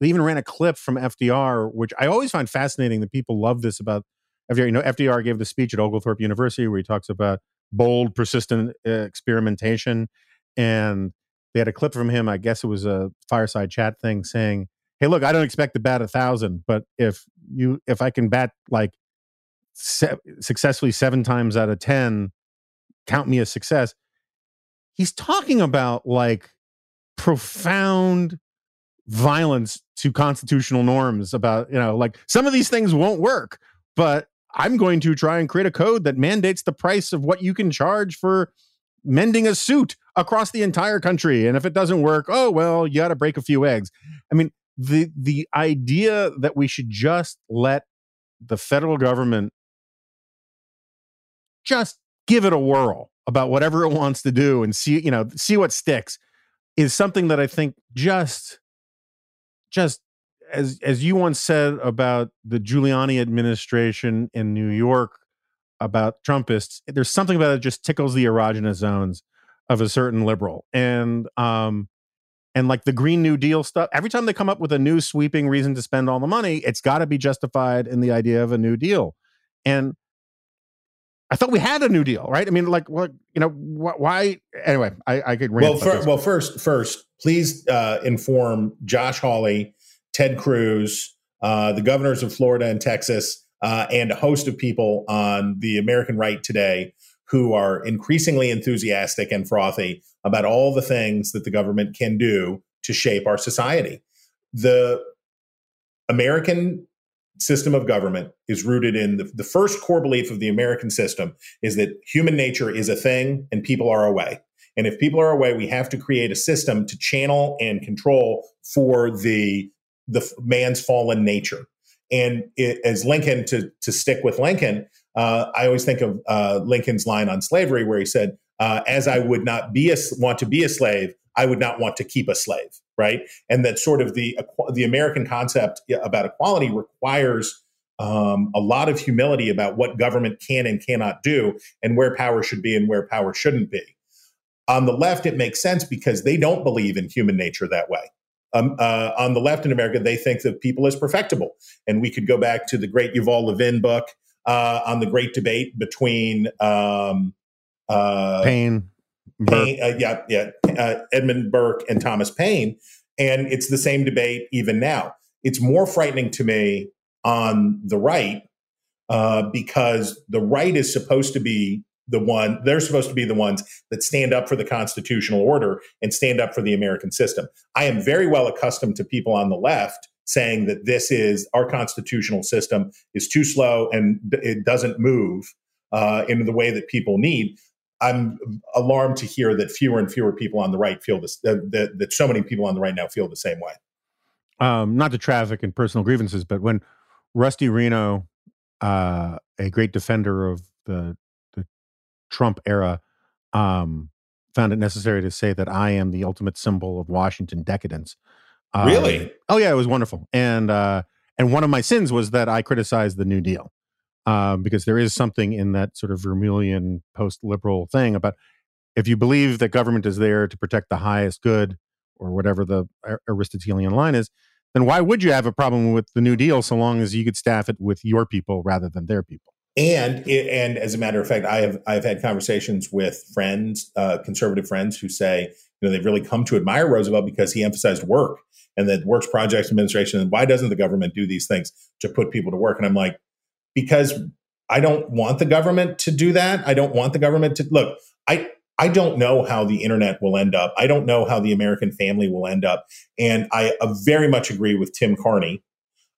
they even ran a clip from FDR, which I always find fascinating that people love this about FDR, you know, FDR gave the speech at Oglethorpe University where he talks about bold, persistent uh, experimentation. And they had a clip from him. I guess it was a fireside chat thing saying, "Hey, look, I don't expect to bat a thousand, but if you if I can bat like se- successfully seven times out of ten, count me a success." He's talking about like profound violence to constitutional norms about you know like some of these things won't work but i'm going to try and create a code that mandates the price of what you can charge for mending a suit across the entire country. And if it doesn't work oh well you got to break a few eggs. I mean the the idea that we should just let the federal government just give it a whirl about whatever it wants to do and see you know see what sticks is something that i think just just as as you once said about the Giuliani administration in New York about Trumpists, there's something about it that just tickles the erogenous zones of a certain liberal. And um and like the Green New Deal stuff, every time they come up with a new sweeping reason to spend all the money, it's got to be justified in the idea of a new deal. And I thought we had a new deal, right? I mean, like, what you know, wh- why? Anyway, I, I could. Well, fir- well, first, first, please uh, inform Josh Hawley, Ted Cruz, uh, the governors of Florida and Texas, uh, and a host of people on the American right today who are increasingly enthusiastic and frothy about all the things that the government can do to shape our society. The American system of government is rooted in the, the first core belief of the American system is that human nature is a thing and people are a way. And if people are away, we have to create a system to channel and control for the the man's fallen nature. And it, as Lincoln, to to stick with Lincoln, uh, I always think of uh, Lincoln's line on slavery, where he said, uh, "As I would not be a, want to be a slave, I would not want to keep a slave." Right, and that sort of the the American concept about equality requires um, a lot of humility about what government can and cannot do, and where power should be and where power shouldn't be. On the left, it makes sense because they don't believe in human nature that way. Um, uh, on the left in America, they think that people is perfectible. And we could go back to the great Yuval Levin book uh, on the great debate between um, uh, Paine, Paine uh, yeah, yeah, uh, Edmund Burke and Thomas Paine. And it's the same debate even now. It's more frightening to me on the right uh, because the right is supposed to be the one they're supposed to be the ones that stand up for the constitutional order and stand up for the American system. I am very well accustomed to people on the left saying that this is our constitutional system is too slow and it doesn't move uh, in the way that people need. I'm alarmed to hear that fewer and fewer people on the right feel this that, that, so many people on the right now feel the same way. Um, not to traffic in personal grievances, but when Rusty Reno, uh, a great defender of the Trump era um, found it necessary to say that I am the ultimate symbol of Washington decadence. Um, really? Oh yeah, it was wonderful. And uh, and one of my sins was that I criticized the New Deal um, because there is something in that sort of Vermeule post-liberal thing about if you believe that government is there to protect the highest good or whatever the Aristotelian line is, then why would you have a problem with the New Deal so long as you could staff it with your people rather than their people? And it, and as a matter of fact, I have I've had conversations with friends, uh, conservative friends, who say you know they've really come to admire Roosevelt because he emphasized work and that works projects administration. And why doesn't the government do these things to put people to work? And I'm like, because I don't want the government to do that. I don't want the government to look. I I don't know how the internet will end up. I don't know how the American family will end up. And I uh, very much agree with Tim Carney,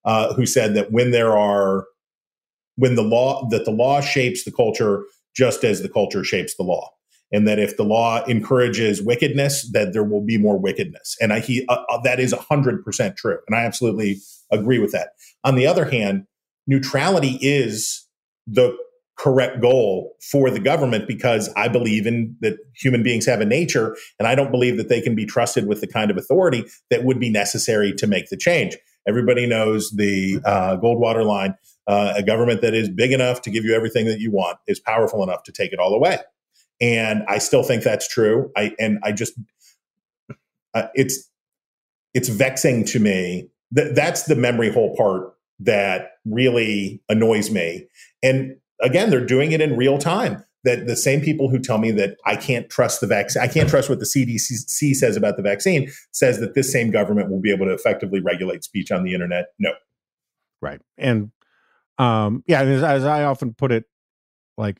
uh, who said that when there are when the law that the law shapes the culture just as the culture shapes the law. And that if the law encourages wickedness that there will be more wickedness. And I, he uh, uh, that is 100% true. And i absolutely agree with that. On the other hand neutrality is the correct goal for the government because i believe in that human beings have a nature and i don't believe that they can be trusted with the kind of authority that would be necessary to make the change. Everybody knows the uh, goldwater line uh, a government that is big enough to give you everything that you want is powerful enough to take it all away. And I still think that's true. I and I just uh, it's it's vexing to me that that's the memory hole part that really annoys me. And again, they're doing it in real time. That the same people who tell me that I can't trust the vaccine, I can't trust what the CDC says about the vaccine, says that this same government will be able to effectively regulate speech on the internet. No. Right. And um, yeah, as, as I often put it, like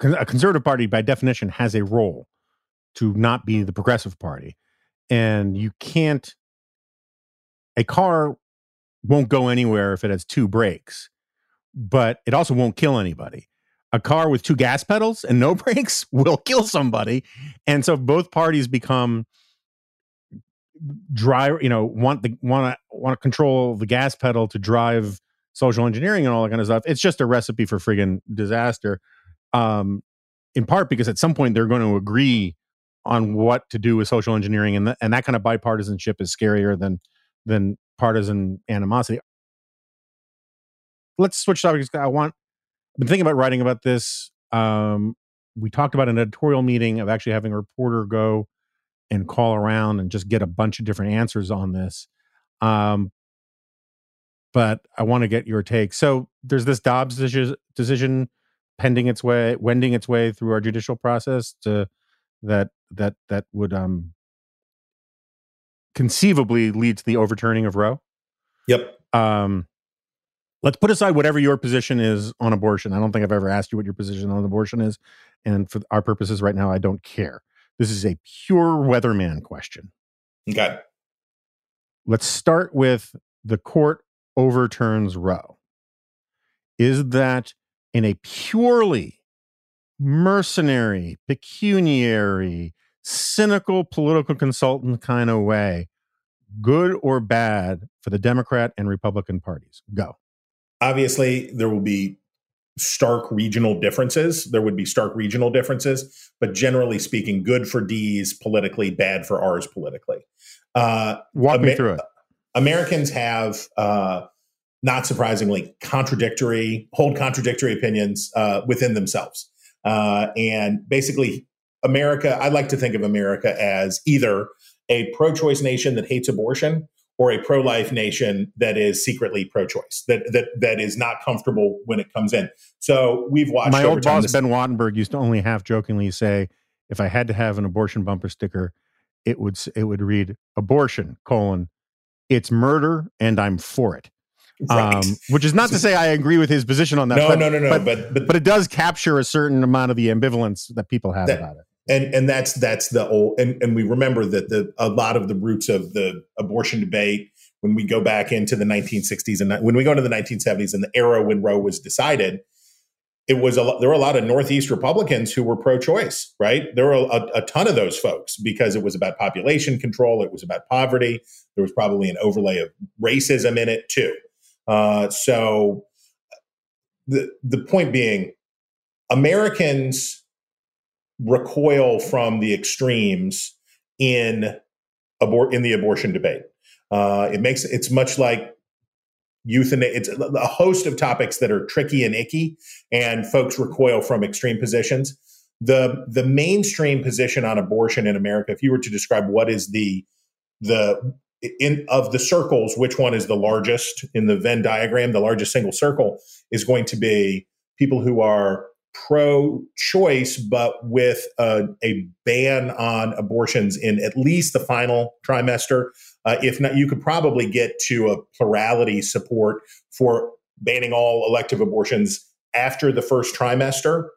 a conservative party by definition has a role to not be the progressive party and you can't a car won't go anywhere if it has two brakes but it also won't kill anybody. A car with two gas pedals and no brakes will kill somebody and so both parties become drive you know want the want to want to control the gas pedal to drive social engineering and all that kind of stuff it's just a recipe for friggin disaster. Um in part because at some point they're going to agree on what to do with social engineering and, and that kind of bipartisanship is scarier than than partisan animosity. Let's switch topics i want i've been thinking about writing about this um, we talked about an editorial meeting of actually having a reporter go and call around and just get a bunch of different answers on this. Um, but i want to get your take so there's this dobbs decision pending its way wending its way through our judicial process to that that that would um conceivably lead to the overturning of Roe. Yep. Um let's put aside whatever your position is on abortion. I don't think I've ever asked you what your position on abortion is and for our purposes right now I don't care. This is a pure weatherman question. Okay. Let's start with the court overturns Roe. Is that in a purely mercenary, pecuniary, cynical political consultant kind of way, good or bad for the Democrat and Republican parties? Go. Obviously, there will be stark regional differences. There would be stark regional differences, but generally speaking, good for D's politically, bad for ours politically. Uh, Walk Amer- me through it. Americans have, uh, not surprisingly, contradictory, hold contradictory opinions uh, within themselves. Uh, and basically, America, I like to think of America as either a pro choice nation that hates abortion or a pro life nation that is secretly pro choice, that, that, that is not comfortable when it comes in. So we've watched. My old boss, this- Ben Wattenberg, used to only half jokingly say, if I had to have an abortion bumper sticker, it would it would read abortion colon it's murder and I'm for it. Right. Um, which is not to say I agree with his position on that. No, but, no, no, no. But, but, but but it does capture a certain amount of the ambivalence that people have that, about it. And and that's that's the old and, and we remember that the a lot of the roots of the abortion debate when we go back into the 1960s and when we go into the 1970s and the era when Roe was decided, it was a there were a lot of Northeast Republicans who were pro-choice, right? There were a, a, ton of those folks because it was about population control, it was about poverty. There was probably an overlay of racism in it too. Uh, so the the point being, Americans recoil from the extremes in abort in the abortion debate. Uh, it makes it's much like euthanasia. It's a host of topics that are tricky and icky, and folks recoil from extreme positions. The the mainstream position on abortion in America, if you were to describe what is the the in of the circles, which one is the largest in the Venn diagram? The largest single circle is going to be people who are pro-choice, but with a, a ban on abortions in at least the final trimester. Uh, if not, you could probably get to a plurality support for banning all elective abortions after the first trimester,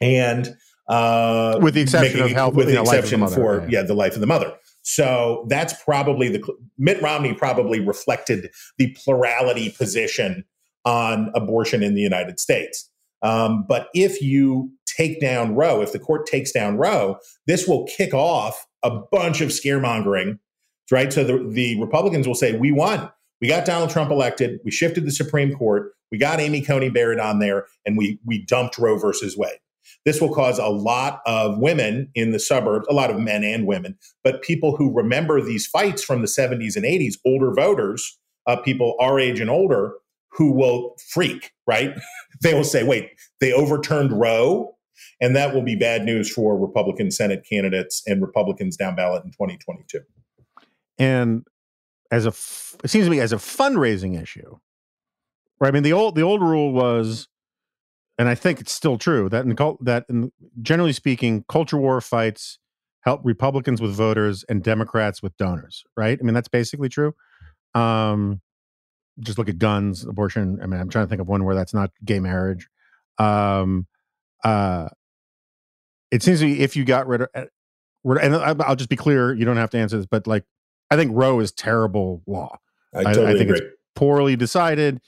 and uh, with the exception making, of health, with the exception the for right. yeah the life of the mother. So that's probably the Mitt Romney probably reflected the plurality position on abortion in the United States. Um, but if you take down Roe, if the court takes down Roe, this will kick off a bunch of scaremongering, right? So the, the Republicans will say, We won. We got Donald Trump elected. We shifted the Supreme Court. We got Amy Coney Barrett on there, and we we dumped Roe versus Wade. This will cause a lot of women in the suburbs, a lot of men and women, but people who remember these fights from the 70s and 80s, older voters, uh, people our age and older, who will freak, right? they will say, wait, they overturned Roe. And that will be bad news for Republican Senate candidates and Republicans down ballot in 2022. And as a it seems to me as a fundraising issue. Right? I mean, the old the old rule was, and I think it's still true that in cult, that in, generally speaking, culture war fights help Republicans with voters and Democrats with donors. Right? I mean, that's basically true. Um, just look at guns, abortion. I mean, I'm trying to think of one where that's not gay marriage. Um, uh, it seems to me if you got rid of, uh, and I'll just be clear, you don't have to answer this, but like, I think Roe is terrible law. I, totally I, I think agree. it's poorly decided.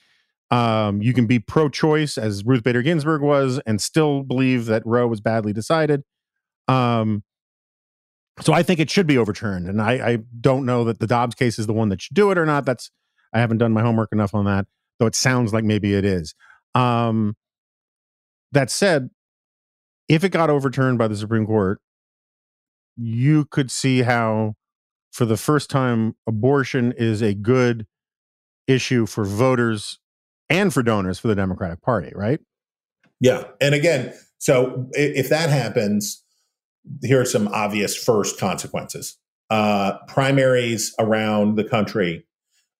Um, you can be pro-choice, as Ruth Bader Ginsburg was, and still believe that Roe was badly decided. Um, so I think it should be overturned, and I, I don't know that the Dobbs case is the one that should do it or not. That's I haven't done my homework enough on that, though it sounds like maybe it is. Um, that said, if it got overturned by the Supreme Court, you could see how, for the first time, abortion is a good issue for voters and for donors for the Democratic Party, right? Yeah. And again, so if that happens, here are some obvious first consequences. Uh, primaries around the country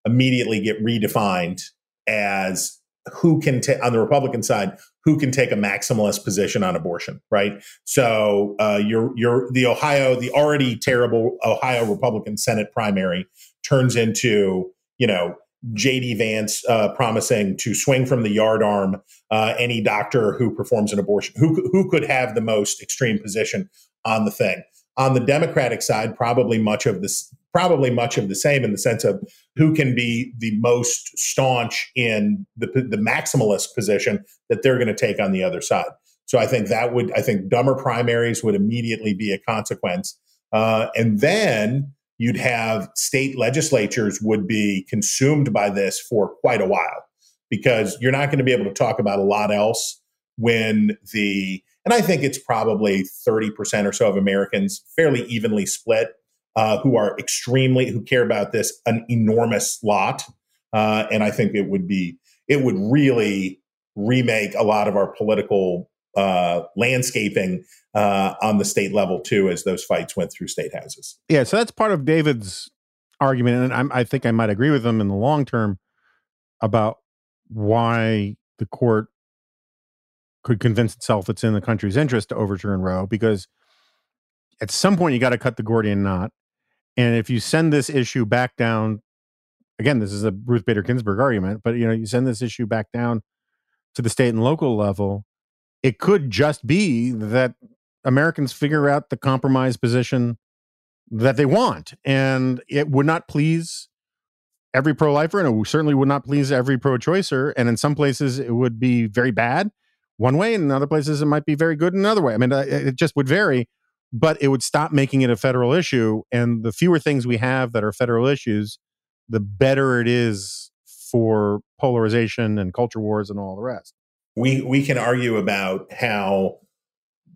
immediately get redefined as who can take on the Republican side who can take a maximalist position on abortion, right? So uh, you're you're the Ohio, the already terrible Ohio Republican Senate primary turns into you know JD Vance uh, promising to swing from the yardarm uh, any doctor who performs an abortion, who who could have the most extreme position on the thing. On the Democratic side, probably much of this, probably much of the same in the sense of who can be the most staunch in the the maximalist position that they're going to take on the other side. So I think that would, I think dumber primaries would immediately be a consequence, uh, and then you'd have state legislatures would be consumed by this for quite a while because you're not going to be able to talk about a lot else when the and I think it's probably 30% or so of Americans, fairly evenly split, uh, who are extremely, who care about this an enormous lot. Uh, and I think it would be, it would really remake a lot of our political uh, landscaping uh, on the state level too, as those fights went through state houses. Yeah. So that's part of David's argument. And I'm, I think I might agree with him in the long term about why the court could convince itself it's in the country's interest to overturn Roe because at some point you got to cut the Gordian knot. And if you send this issue back down, again, this is a Ruth Bader Ginsburg argument, but you know, you send this issue back down to the state and local level, it could just be that Americans figure out the compromise position that they want. And it would not please every pro lifer, and it certainly would not please every pro choicer. And in some places, it would be very bad one way, and in other places it might be very good in another way. I mean, uh, it just would vary, but it would stop making it a federal issue. And the fewer things we have that are federal issues, the better it is for polarization and culture wars and all the rest. We we can argue about how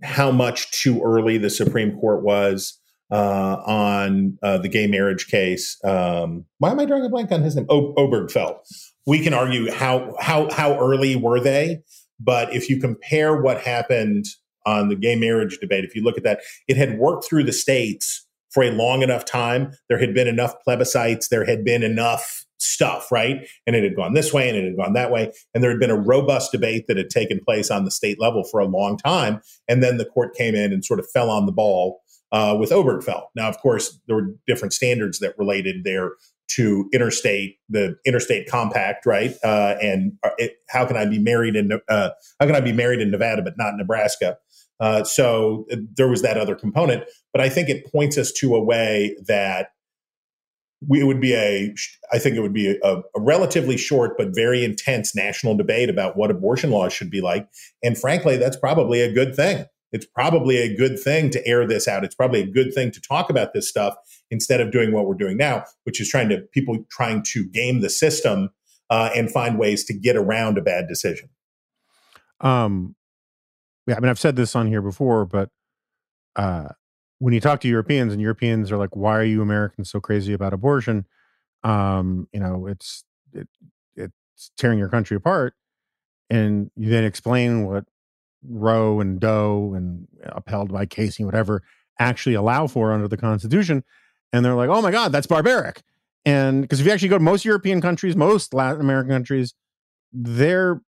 how much too early the Supreme Court was uh, on uh, the gay marriage case. Um, why am I drawing a blank on his name? O- Obergefell. We can argue how how how early were they? But if you compare what happened on the gay marriage debate, if you look at that, it had worked through the states for a long enough time. There had been enough plebiscites, there had been enough stuff, right? And it had gone this way and it had gone that way. And there had been a robust debate that had taken place on the state level for a long time. And then the court came in and sort of fell on the ball uh, with Obergefell. Now, of course, there were different standards that related there to interstate the interstate compact, right? Uh, and uh, it, how can I be married in uh, how can I be married in Nevada but not Nebraska? Uh, so uh, there was that other component, but I think it points us to a way that we, it would be a I think it would be a, a relatively short but very intense national debate about what abortion laws should be like, and frankly, that's probably a good thing it's probably a good thing to air this out. It's probably a good thing to talk about this stuff instead of doing what we're doing now, which is trying to people trying to game the system uh, and find ways to get around a bad decision. Um, I mean, I've said this on here before, but uh, when you talk to Europeans and Europeans are like, "Why are you Americans so crazy about abortion?" Um, you know, it's it, it's tearing your country apart, and you then explain what Roe and Doe and upheld by Casey, whatever, actually allow for under the Constitution. And they're like, oh my God, that's barbaric. And because if you actually go to most European countries, most Latin American countries, their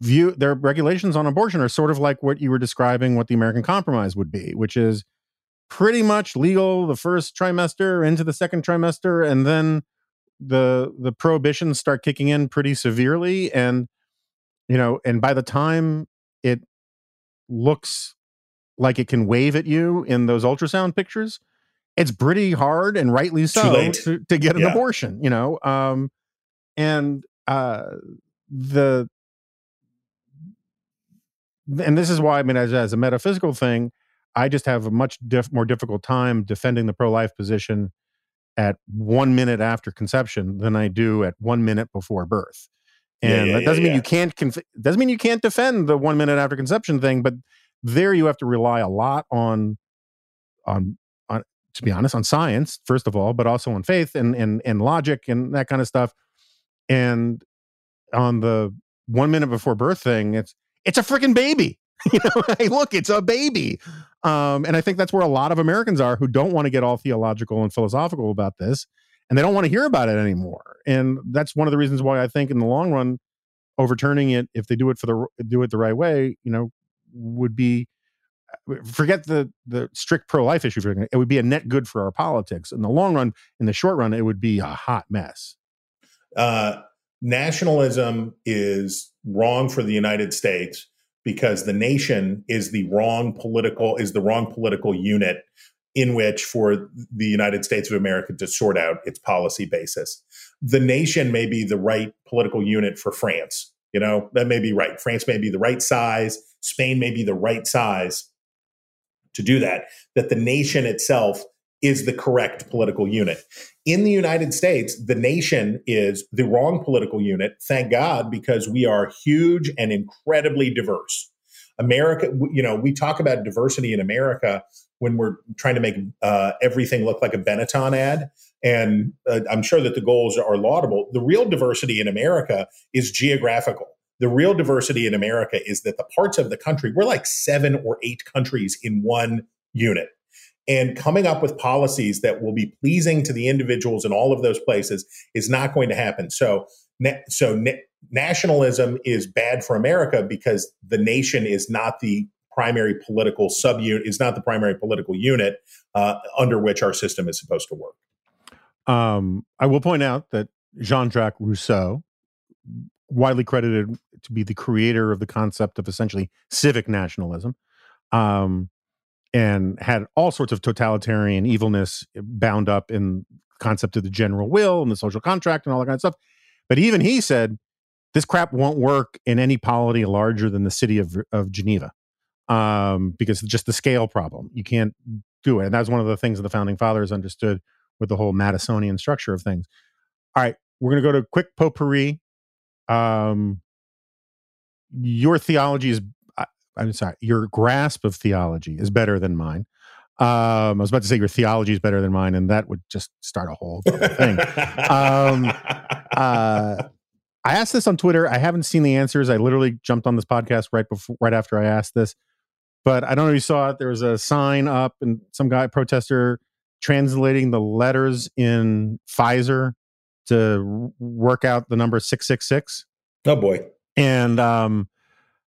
view, their regulations on abortion are sort of like what you were describing, what the American compromise would be, which is pretty much legal the first trimester into the second trimester, and then the the prohibitions start kicking in pretty severely. And you know, and by the time it looks like it can wave at you in those ultrasound pictures, it's pretty hard and rightly so to, to, get an yeah. abortion, you know. Um, and uh, the and this is why I mean, as, as a metaphysical thing, I just have a much diff- more difficult time defending the pro life position at one minute after conception than I do at one minute before birth. And yeah, yeah, that doesn't mean you can't conf- doesn't mean you can't defend the one minute after conception thing, but there you have to rely a lot on on on to be honest on science first of all, but also on faith and and and logic and that kind of stuff. And on the one minute before birth thing, it's it's a freaking baby. you know, hey, look, it's a baby. Um, and I think that's where a lot of Americans are who don't want to get all theological and philosophical about this, and they don't want to hear about it anymore. And that's one of the reasons why I think in the long run, overturning it, if they do it for the do it the right way, you know, would be forget the the strict pro life issue. It would be a net good for our politics in the long run. In the short run, it would be a hot mess. Uh, nationalism is wrong for the United States because the nation is the wrong political is the wrong political unit in which for the United States of America to sort out its policy basis. The nation may be the right political unit for France. You know, that may be right. France may be the right size, Spain may be the right size to do that, that the nation itself is the correct political unit. In the United States, the nation is the wrong political unit. Thank God, because we are huge and incredibly diverse. America, you know, we talk about diversity in America when we're trying to make uh, everything look like a Benetton ad. And uh, I'm sure that the goals are laudable. The real diversity in America is geographical. The real diversity in America is that the parts of the country, we're like seven or eight countries in one unit and coming up with policies that will be pleasing to the individuals in all of those places is not going to happen. So, so nationalism is bad for America because the nation is not the primary political subunit, is not the primary political unit uh, under which our system is supposed to work. Um, I will point out that Jean-Jacques Rousseau, widely credited to be the creator of the concept of essentially civic nationalism, um, and had all sorts of totalitarian evilness bound up in concept of the general will and the social contract and all that kind of stuff. But even he said this crap won't work in any polity larger than the city of of Geneva, um, because just the scale problem. You can't do it, and that's one of the things that the founding fathers understood with the whole Madisonian structure of things. All right, we're going to go to quick potpourri. Um, your theology is I'm sorry, your grasp of theology is better than mine. Um, I was about to say your theology is better than mine, and that would just start a whole thing. um, uh, I asked this on Twitter. I haven't seen the answers. I literally jumped on this podcast right before, right after I asked this. But I don't know if you saw it. There was a sign up, and some guy protester translating the letters in Pfizer to work out the number six six six. Oh boy! And um,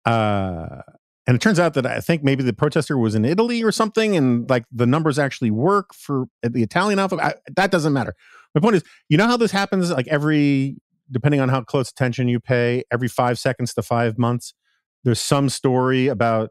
uh, and it turns out that I think maybe the protester was in Italy or something, and like the numbers actually work for uh, the Italian alphabet. I, that doesn't matter. My point is, you know how this happens? Like every, depending on how close attention you pay, every five seconds to five months, there's some story about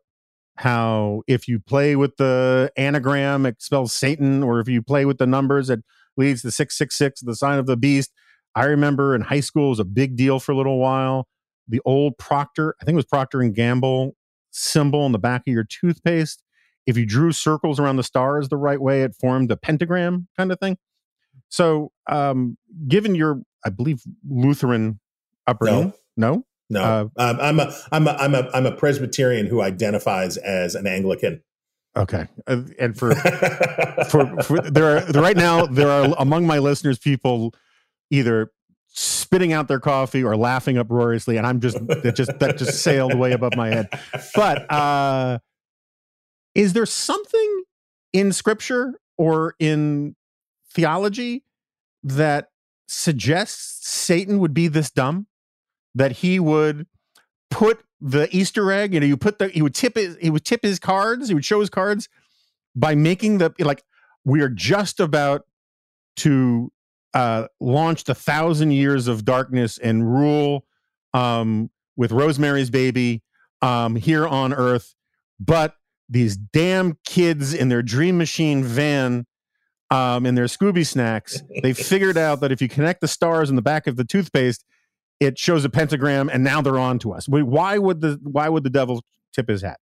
how if you play with the anagram, it spells Satan, or if you play with the numbers, it leads to six six six, the sign of the beast. I remember in high school it was a big deal for a little while. The old Procter, I think it was Procter and Gamble symbol on the back of your toothpaste. If you drew circles around the stars the right way, it formed a pentagram kind of thing. So, um, given your, I believe, Lutheran upbringing, no, no, no. Uh, um, I'm a, I'm a, I'm a, I'm a Presbyterian who identifies as an Anglican. Okay, uh, and for, for, for there are right now there are among my listeners people either spitting out their coffee or laughing uproariously and i'm just that just that just sailed way above my head but uh is there something in scripture or in theology that suggests Satan would be this dumb? That he would put the Easter egg, you know, you put the he would tip his he would tip his cards, he would show his cards by making the like we are just about to uh launch the thousand years of darkness and rule um with Rosemary's baby um here on earth, but these damn kids in their dream machine van um in their Scooby snacks, they figured out that if you connect the stars in the back of the toothpaste, it shows a pentagram and now they're on to us. Why would the why would the devil tip his hat?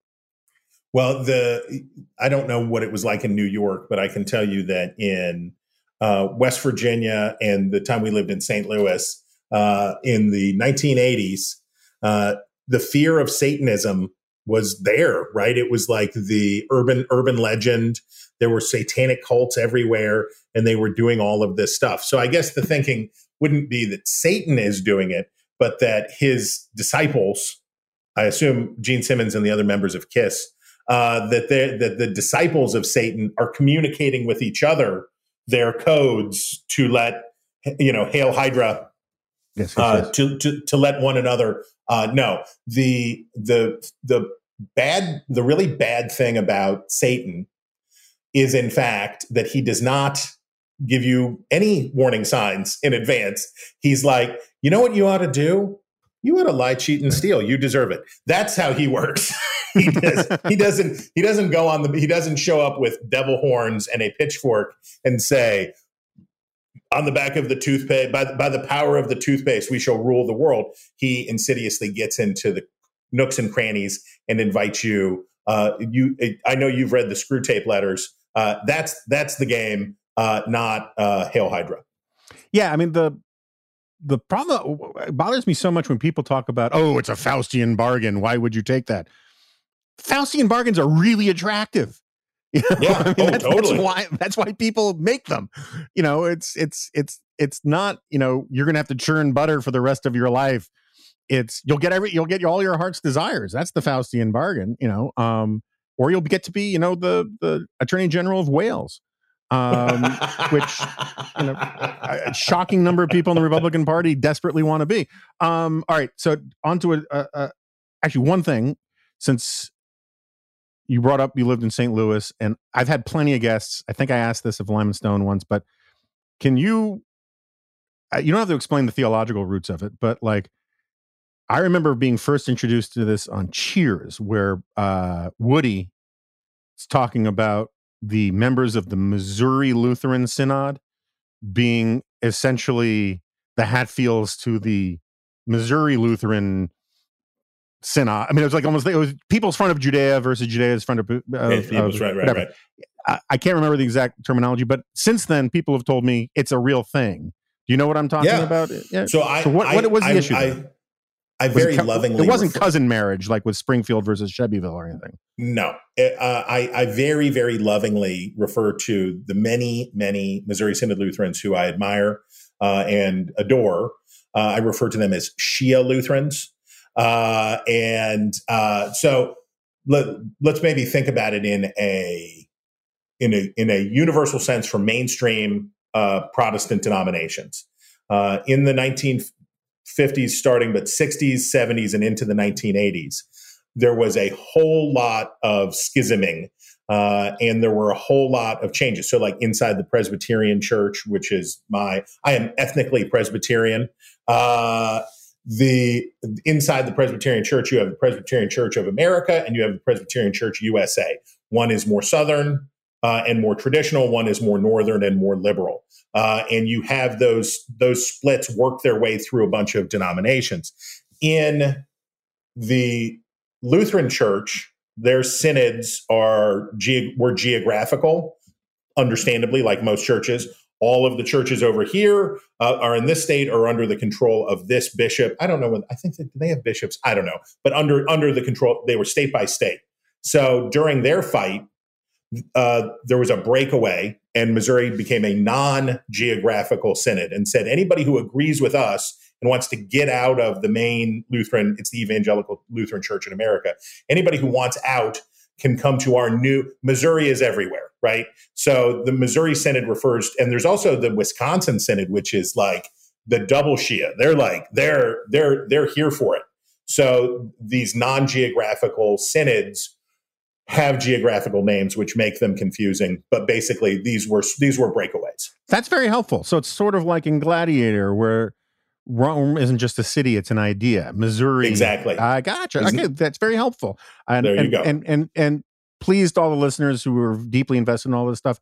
Well, the I don't know what it was like in New York, but I can tell you that in uh, West Virginia and the time we lived in St. Louis uh, in the 1980s, uh, the fear of Satanism was there. Right, it was like the urban urban legend. There were satanic cults everywhere, and they were doing all of this stuff. So I guess the thinking wouldn't be that Satan is doing it, but that his disciples, I assume Gene Simmons and the other members of Kiss, uh, that that the disciples of Satan are communicating with each other their codes to let you know hail Hydra Yes, yes, uh, yes. to, to to let one another uh, know the the the bad the really bad thing about Satan is in fact that he does not give you any warning signs in advance. He's like, you know what you ought to do? You ought to lie, cheat, and steal. You deserve it. That's how he works. he does. He doesn't. He doesn't go on the. He doesn't show up with devil horns and a pitchfork and say, on the back of the toothpaste, by, by the power of the toothpaste, we shall rule the world. He insidiously gets into the nooks and crannies and invites you. Uh, you, I know you've read the Screwtape letters. Uh, that's that's the game, uh, not uh, Hail Hydra. Yeah, I mean the the problem it bothers me so much when people talk about oh it's a Faustian bargain. Why would you take that? Faustian bargains are really attractive. You know? Yeah, I mean, oh, that's, totally. That's why that's why people make them. You know, it's it's it's it's not you know you're gonna have to churn butter for the rest of your life. It's you'll get every you'll get all your heart's desires. That's the Faustian bargain. You know, um, or you'll get to be you know the the Attorney General of Wales. Um, which you know, a shocking number of people in the Republican Party desperately want to be. Um, all right, so on to a, a, a actually one thing since you brought up you lived in St. Louis, and I've had plenty of guests. I think I asked this of Lyman Stone once, but can you? You don't have to explain the theological roots of it, but like. I remember being first introduced to this on Cheers, where uh, Woody is talking about the members of the Missouri Lutheran Synod being essentially the Hatfields to the Missouri Lutheran Synod. I mean, it was like almost it was people's front of Judea versus Judea's front of, of, Yeah, of right, right, whatever. right. I, I can't remember the exact terminology, but since then, people have told me it's a real thing. Do you know what I'm talking Yeah. about? Yeah. So I, So what- I, what was the I, issue I. I Was it very lovingly. It wasn't refer- cousin marriage like with Springfield versus Shelbyville or anything. No, Uh, I, I very, very lovingly refer to the many, many Missouri Synod Lutherans who I admire uh, and adore. Uh, I refer to them as Shia Lutherans. Uh, and uh, so let, let's maybe think about it in a in a in a universal sense for mainstream uh, Protestant denominations. Uh, in the 1950s, starting but 60s, 70s, and into the 1980s, there was a whole lot of schisming uh, and there were a whole lot of changes. So, like inside the Presbyterian Church, which is my, I am ethnically Presbyterian. The inside the Presbyterian Church, you have the Presbyterian Church of America and you have the Presbyterian Church USA. One is more southern uh, and more traditional. One is more northern and more liberal. Uh, and you have those those splits work their way through a bunch of denominations. In the Lutheran Church, their synods are ge- were geographical, understandably, like most churches. All of the churches over here uh, are in this state or under the control of this bishop. I don't know. When, I think that they have bishops. I don't know, but under under the control, they were state by state. So during their fight, uh, there was a breakaway, and Missouri became a non-geographical synod, and said anybody who agrees with us and wants to get out of the main Lutheran, it's the Evangelical Lutheran Church in America. Anybody who wants out can come to our new Missouri is everywhere, right? So the Missouri Synod refers, and there's also the Wisconsin Synod, which is like the double Shia. They're like they're they're they're here for it. So these non-geographical synods have geographical names which make them confusing but basically these were these were breakaways That's very helpful. So it's sort of like in Gladiator, where Rome isn't just a city; it's an idea. Missouri, Exactly. I gotcha. Isn't- Okay, that's very helpful. And, There you and, go. And and and please to all the listeners who are deeply invested in all this stuff.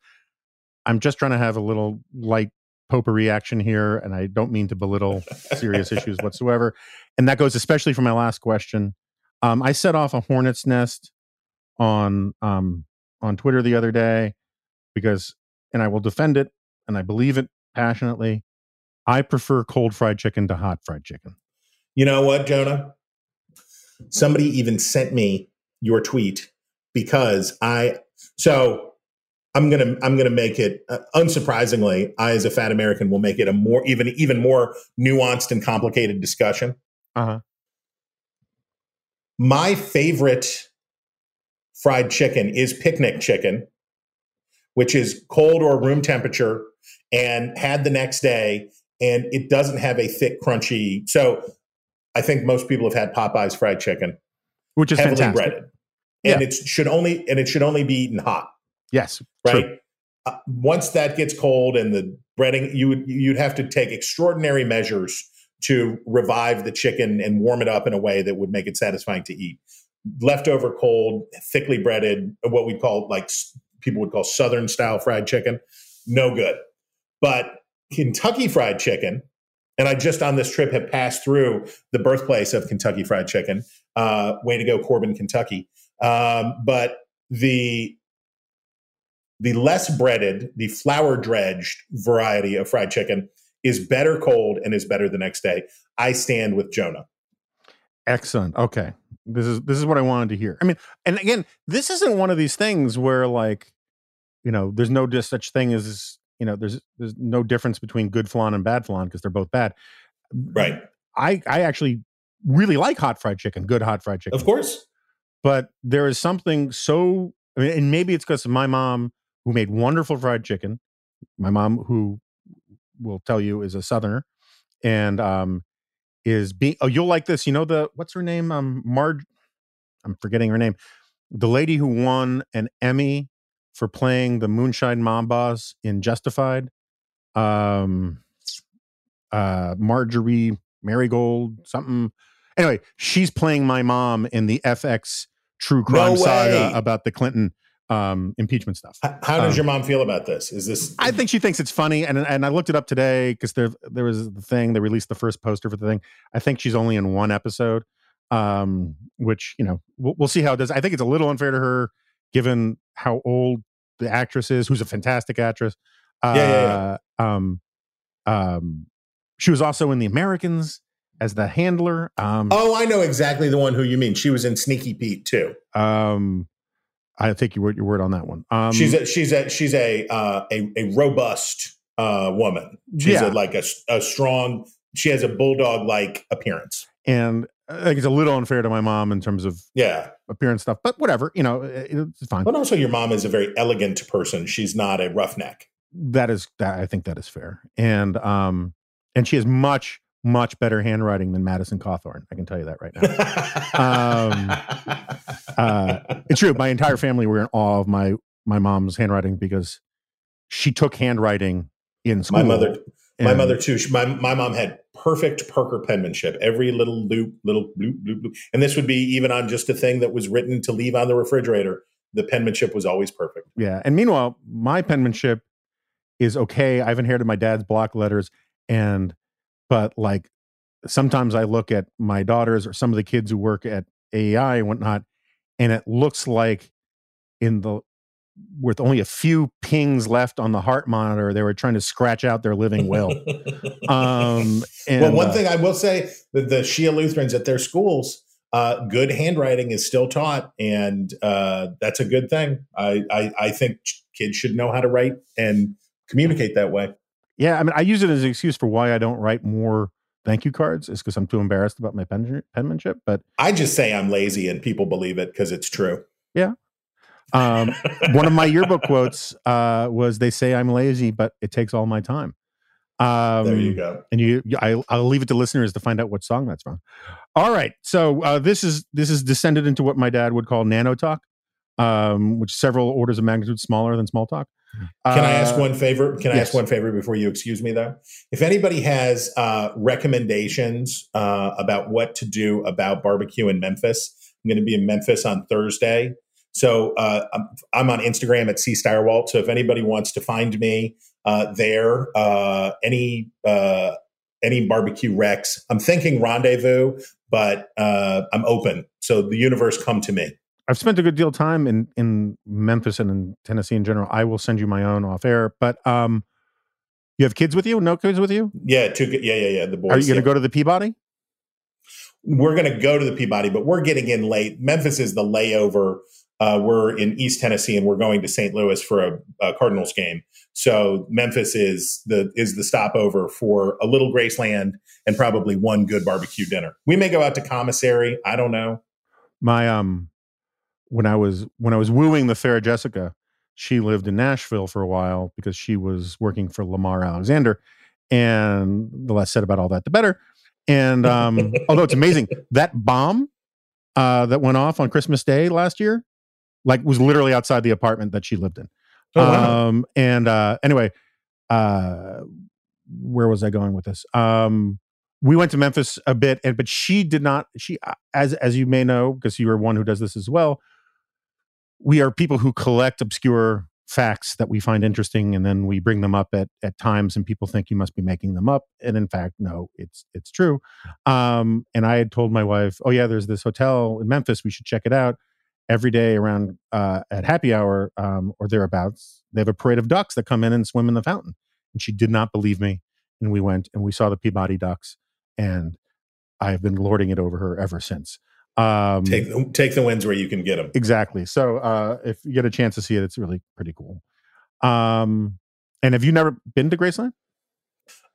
I'm just trying to have a little light potpourri action here, and I don't mean to belittle serious issues whatsoever. And that goes especially for my last question. Um, I set off a hornet's nest on um, on Twitter the other day because, and I will defend it, and I believe it passionately. I prefer cold fried chicken to hot fried chicken. you know what jonah somebody even sent me your tweet because i so i'm gonna i'm gonna make it uh, unsurprisingly i as a fat american will make it a more even even more nuanced and complicated discussion Uh-huh. my favorite fried chicken is picnic chicken, which is cold or room temperature and had the next day. And it doesn't have a thick, crunchy. So I think most people have had Popeye's fried chicken, Which is heavily fantastic. breaded, and it should only and it should only be eaten hot Yes. right? Uh, once that gets cold and the breading, you would you'd have to take extraordinary measures to revive the chicken and warm it up in a way that would make it satisfying to eat. Leftover cold, thickly breaded, what we call like people would call Southern style fried chicken, no good. But Kentucky fried chicken, and I just on this trip have passed through the birthplace of Kentucky fried chicken. Uh, way to go, Corbin, Kentucky. Um, but the the less breaded, the flour dredged variety of fried chicken is better cold and is better the next day. I stand with Jonah. Excellent. Okay. This is this is what I wanted to hear. I mean, and again, this isn't one of these things where like, you know, there's no just such thing as you know, there's there's no difference between good flan and bad flan because they're both bad. Right. I I actually really like hot fried chicken, good hot fried chicken. Of course. But there is something so I mean, and maybe it's because my mom who made wonderful fried chicken my mom who will tell you is a southerner and um is being oh you'll like this you know the what's her name um marge i'm forgetting her name the lady who won an emmy for playing the moonshine mom boss in justified um uh marjorie marigold something anyway she's playing my mom in the fx true crime No saga about the clinton um impeachment stuff How does Um, your mom feel about this? Is this I think she thinks it's funny, and and I looked it up today because there there was the thing they released the first poster for the thing. I think she's only in one episode, um, which you know we'll, we'll see how it does. I think it's a little unfair to her given how old the actress is, who's a fantastic actress. Uh, Yeah, yeah, Um, um, she was also in The Americans as the handler. Um, Oh, I know exactly the one who you mean. She was in Sneaky Pete too. um, I take your word, your word on that one. Um, she's a she's a she's a uh, a, a robust uh, woman. She's Yeah. a, like a, a strong. She has a bulldog like appearance. and I think it's a little unfair to my mom in terms of Yeah, appearance stuff, but whatever, you know, it- it's fine. but also your mom is a very elegant person. She's not a roughneck. That is that I think that is fair. And um and she has much much better handwriting than Madison Cawthorn. I can tell you that right now. uh, it's true. My entire family were in awe of my my mom's handwriting because she took handwriting in school. my mother, my mother too. She, my my mom had perfect Parker penmanship. Every little loop, little bloop, bloop, bloop. And this would be even on just a thing that was written to leave on the refrigerator. The penmanship was always perfect. Yeah. And meanwhile, my penmanship is okay. I've inherited my dad's block letters and but like sometimes I look at my daughters or some of the kids who work at AEI and whatnot, and it looks like in the with only a few pings left on the heart monitor, they were trying to scratch out their living will. Um and well, one uh, thing I will say that the Shia Lutherans at their schools, uh, good handwriting is still taught, and uh, that's a good thing. I, I I think kids should know how to write and communicate that way. Yeah, I mean, I use it as an excuse for why I don't write more thank you cards, is because I'm too embarrassed about my pen, penmanship. But I just say I'm lazy, and people believe it because it's true. Yeah. Um, one of my yearbook quotes uh, was, "They say I'm lazy, but it takes all my time." Um, there you go. And you, I, I'll leave it to listeners to find out what song that's from. All right, so uh, this is this is descended into what my dad would call nano talk, um, which is several orders of magnitude smaller than small talk. Can I ask Uh, one favor? Can I yes. ask one favor before you excuse me, though? If anybody has uh, recommendations uh, about what to do about barbecue in Memphis, I'm going to be in Memphis on Thursday. So uh, I'm, I'm on Instagram at C Stirewalt. So if anybody wants to find me uh, there, uh, any uh, any barbecue recs, I'm thinking rendezvous, but uh, I'm open. So the universe come to me. I've spent a good deal of time in in Memphis and in Tennessee in general. I will send you my own off air, but um, you have kids with you? No kids with you? Yeah, two, yeah, yeah, yeah. The boys. Are you going yeah. to go to the Peabody? we're going to go to the Peabody, but we're getting in late. Memphis is the layover. Uh, we're in East Tennessee, and we're going to St. Louis for a, a Cardinals game. So Memphis is the is the stopover for a little Graceland and probably one good barbecue dinner. We may go out to commissary. I don't know. my um when I was when I was wooing the fair Jessica, she lived in Nashville for a while because she was working for Lamar Alexander, and the less said about all that, the better. And um, although it's amazing that bomb uh, that went off on Christmas Day last year, like was literally outside the apartment that she lived in. Oh, wow. Um, and uh, anyway, uh, where was I going with this? Um, we went to Memphis a bit, and but she did not. She, uh, as as you may know, because you are one who does this as well. We are people who collect obscure facts that we find interesting, and then we bring them up at at times, and people think you must be making them up, and in fact, no, it's it's true. Um, and I had told my wife, "Oh yeah, there's this hotel in Memphis. We should check it out." Every day around uh, at happy hour um, or thereabouts, they have a parade of ducks that come in and swim in the fountain. And she did not believe me, and we went and we saw the Peabody ducks, and I have been lording it over her ever since. Um, Take the, take the wins where you can get them. exactly. So uh, if you get a chance to see it, it's really pretty cool. Um, and have you never been to Graceland?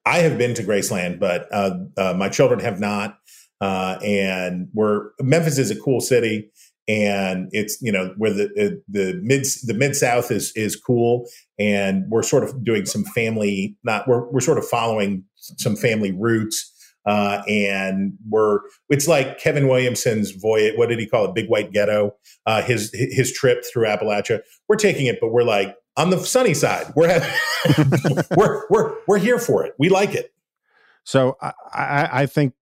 I have been to Graceland, but uh, uh, my children have not. Uh, and we're Memphis is a cool city, and it's you know where the uh, the mid the mid South is is cool, and we're sort of doing some family not we're we're sort of following some family roots. Uh, and we're it's like Kevin Williamson's voyage. What did he call it? Big White Ghetto. Uh, his his trip through Appalachia. We're taking it, but we're like on the sunny side. We're having, we're we're we're here for it. We like it. So I, I, I think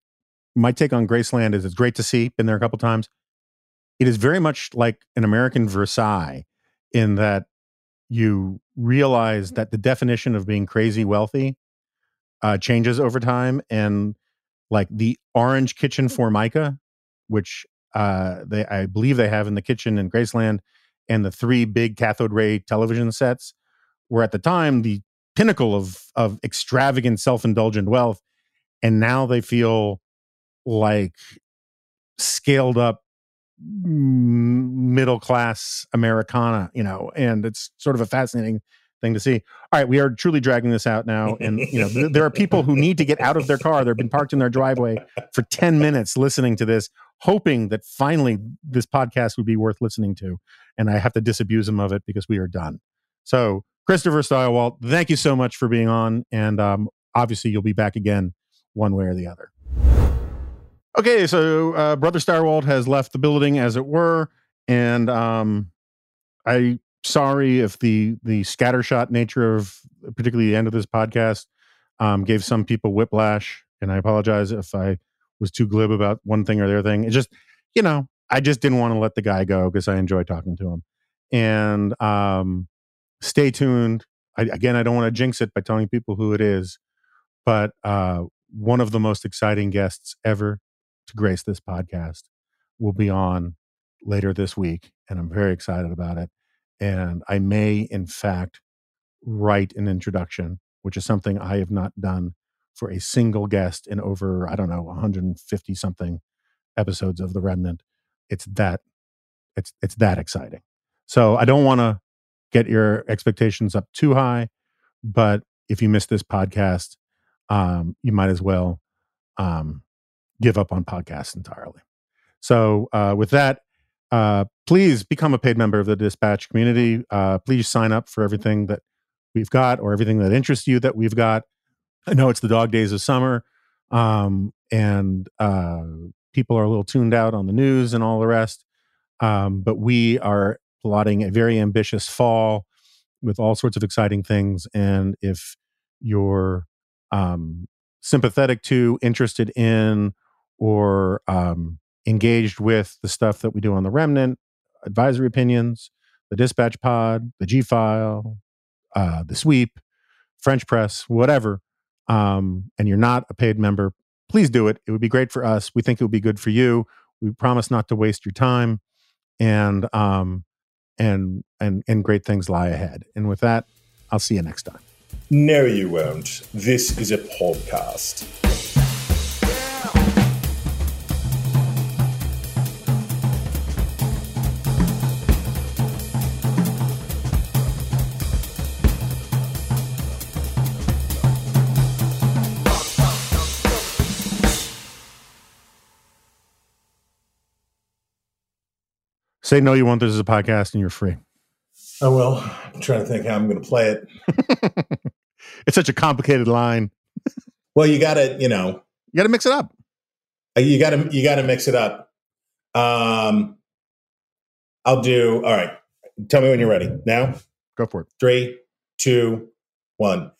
my take on Graceland is it's great to see. Been there a couple times. It is very much like an American Versailles in that you realize that the definition of being crazy wealthy uh, changes over time, and like the orange kitchen formica, which uh, they I believe they have in the kitchen in Graceland, and the three big cathode ray television sets were at the time the pinnacle of of extravagant self-indulgent wealth and now they feel like scaled up mm, middle class americana you know and it's sort of a fascinating thing to see. All right we are truly dragging this out now and you know th- there are people who need to get out of their car. They've been parked in their driveway for 10 minutes listening to this hoping that finally this podcast would be worth listening to and i have to disabuse them of it because we are done. So christopher Stirewalt thank you so much for being on and um, obviously you'll be back again one way or the other. Okay so uh, brother Stirewalt has left the building as it were and um, i sorry if the the scattershot nature of particularly the end of this podcast um, gave some people whiplash and i apologize if i was too glib about one thing or the other thing. It just you know i just didn't want to let the guy go because i enjoy talking to him. And um, stay tuned. I, again i don't want to jinx it by telling people who it is but uh, one of the most exciting guests ever to grace this podcast will be on later this week and i'm very excited about it and I may, in fact, write an introduction, which is something I have not done for a single guest in over, I don't know, 150 something episodes of The Remnant. It's that, it's it's that exciting. So I don't want to get your expectations up too high, but if you miss this podcast, um, you might as well um, give up on podcasts entirely. So uh, with that, uh, please become a paid member of the Dispatch community. Uh, please sign up for everything that we've got or everything that interests you that we've got. I know it's the dog days of summer, um, and uh, people are a little tuned out on the news and all the rest. Um, but we are plotting a very ambitious fall with all sorts of exciting things. And if you're um, sympathetic to, interested in, or um, engaged with the stuff that we do on the Remnant, advisory opinions, the Dispatch Pod, the G File, uh, the Sweep, French Press, whatever, um, and you're not a paid member, please do it. It would be great for us. We think it would be good for you. We promise not to waste your time, and um, and and and great things lie ahead. And with that, I'll see you next time. No, you won't. This is a podcast. Say no, you want this as a podcast, and you're free. Oh well, I'm trying to think how I'm going to play it. it's such a complicated line. Well, you got to, you know, you got to mix it up. Uh, you got to, you got to mix it up. Um, I'll do. All right. Tell me when you're ready. Now, go for it. Three, two, one.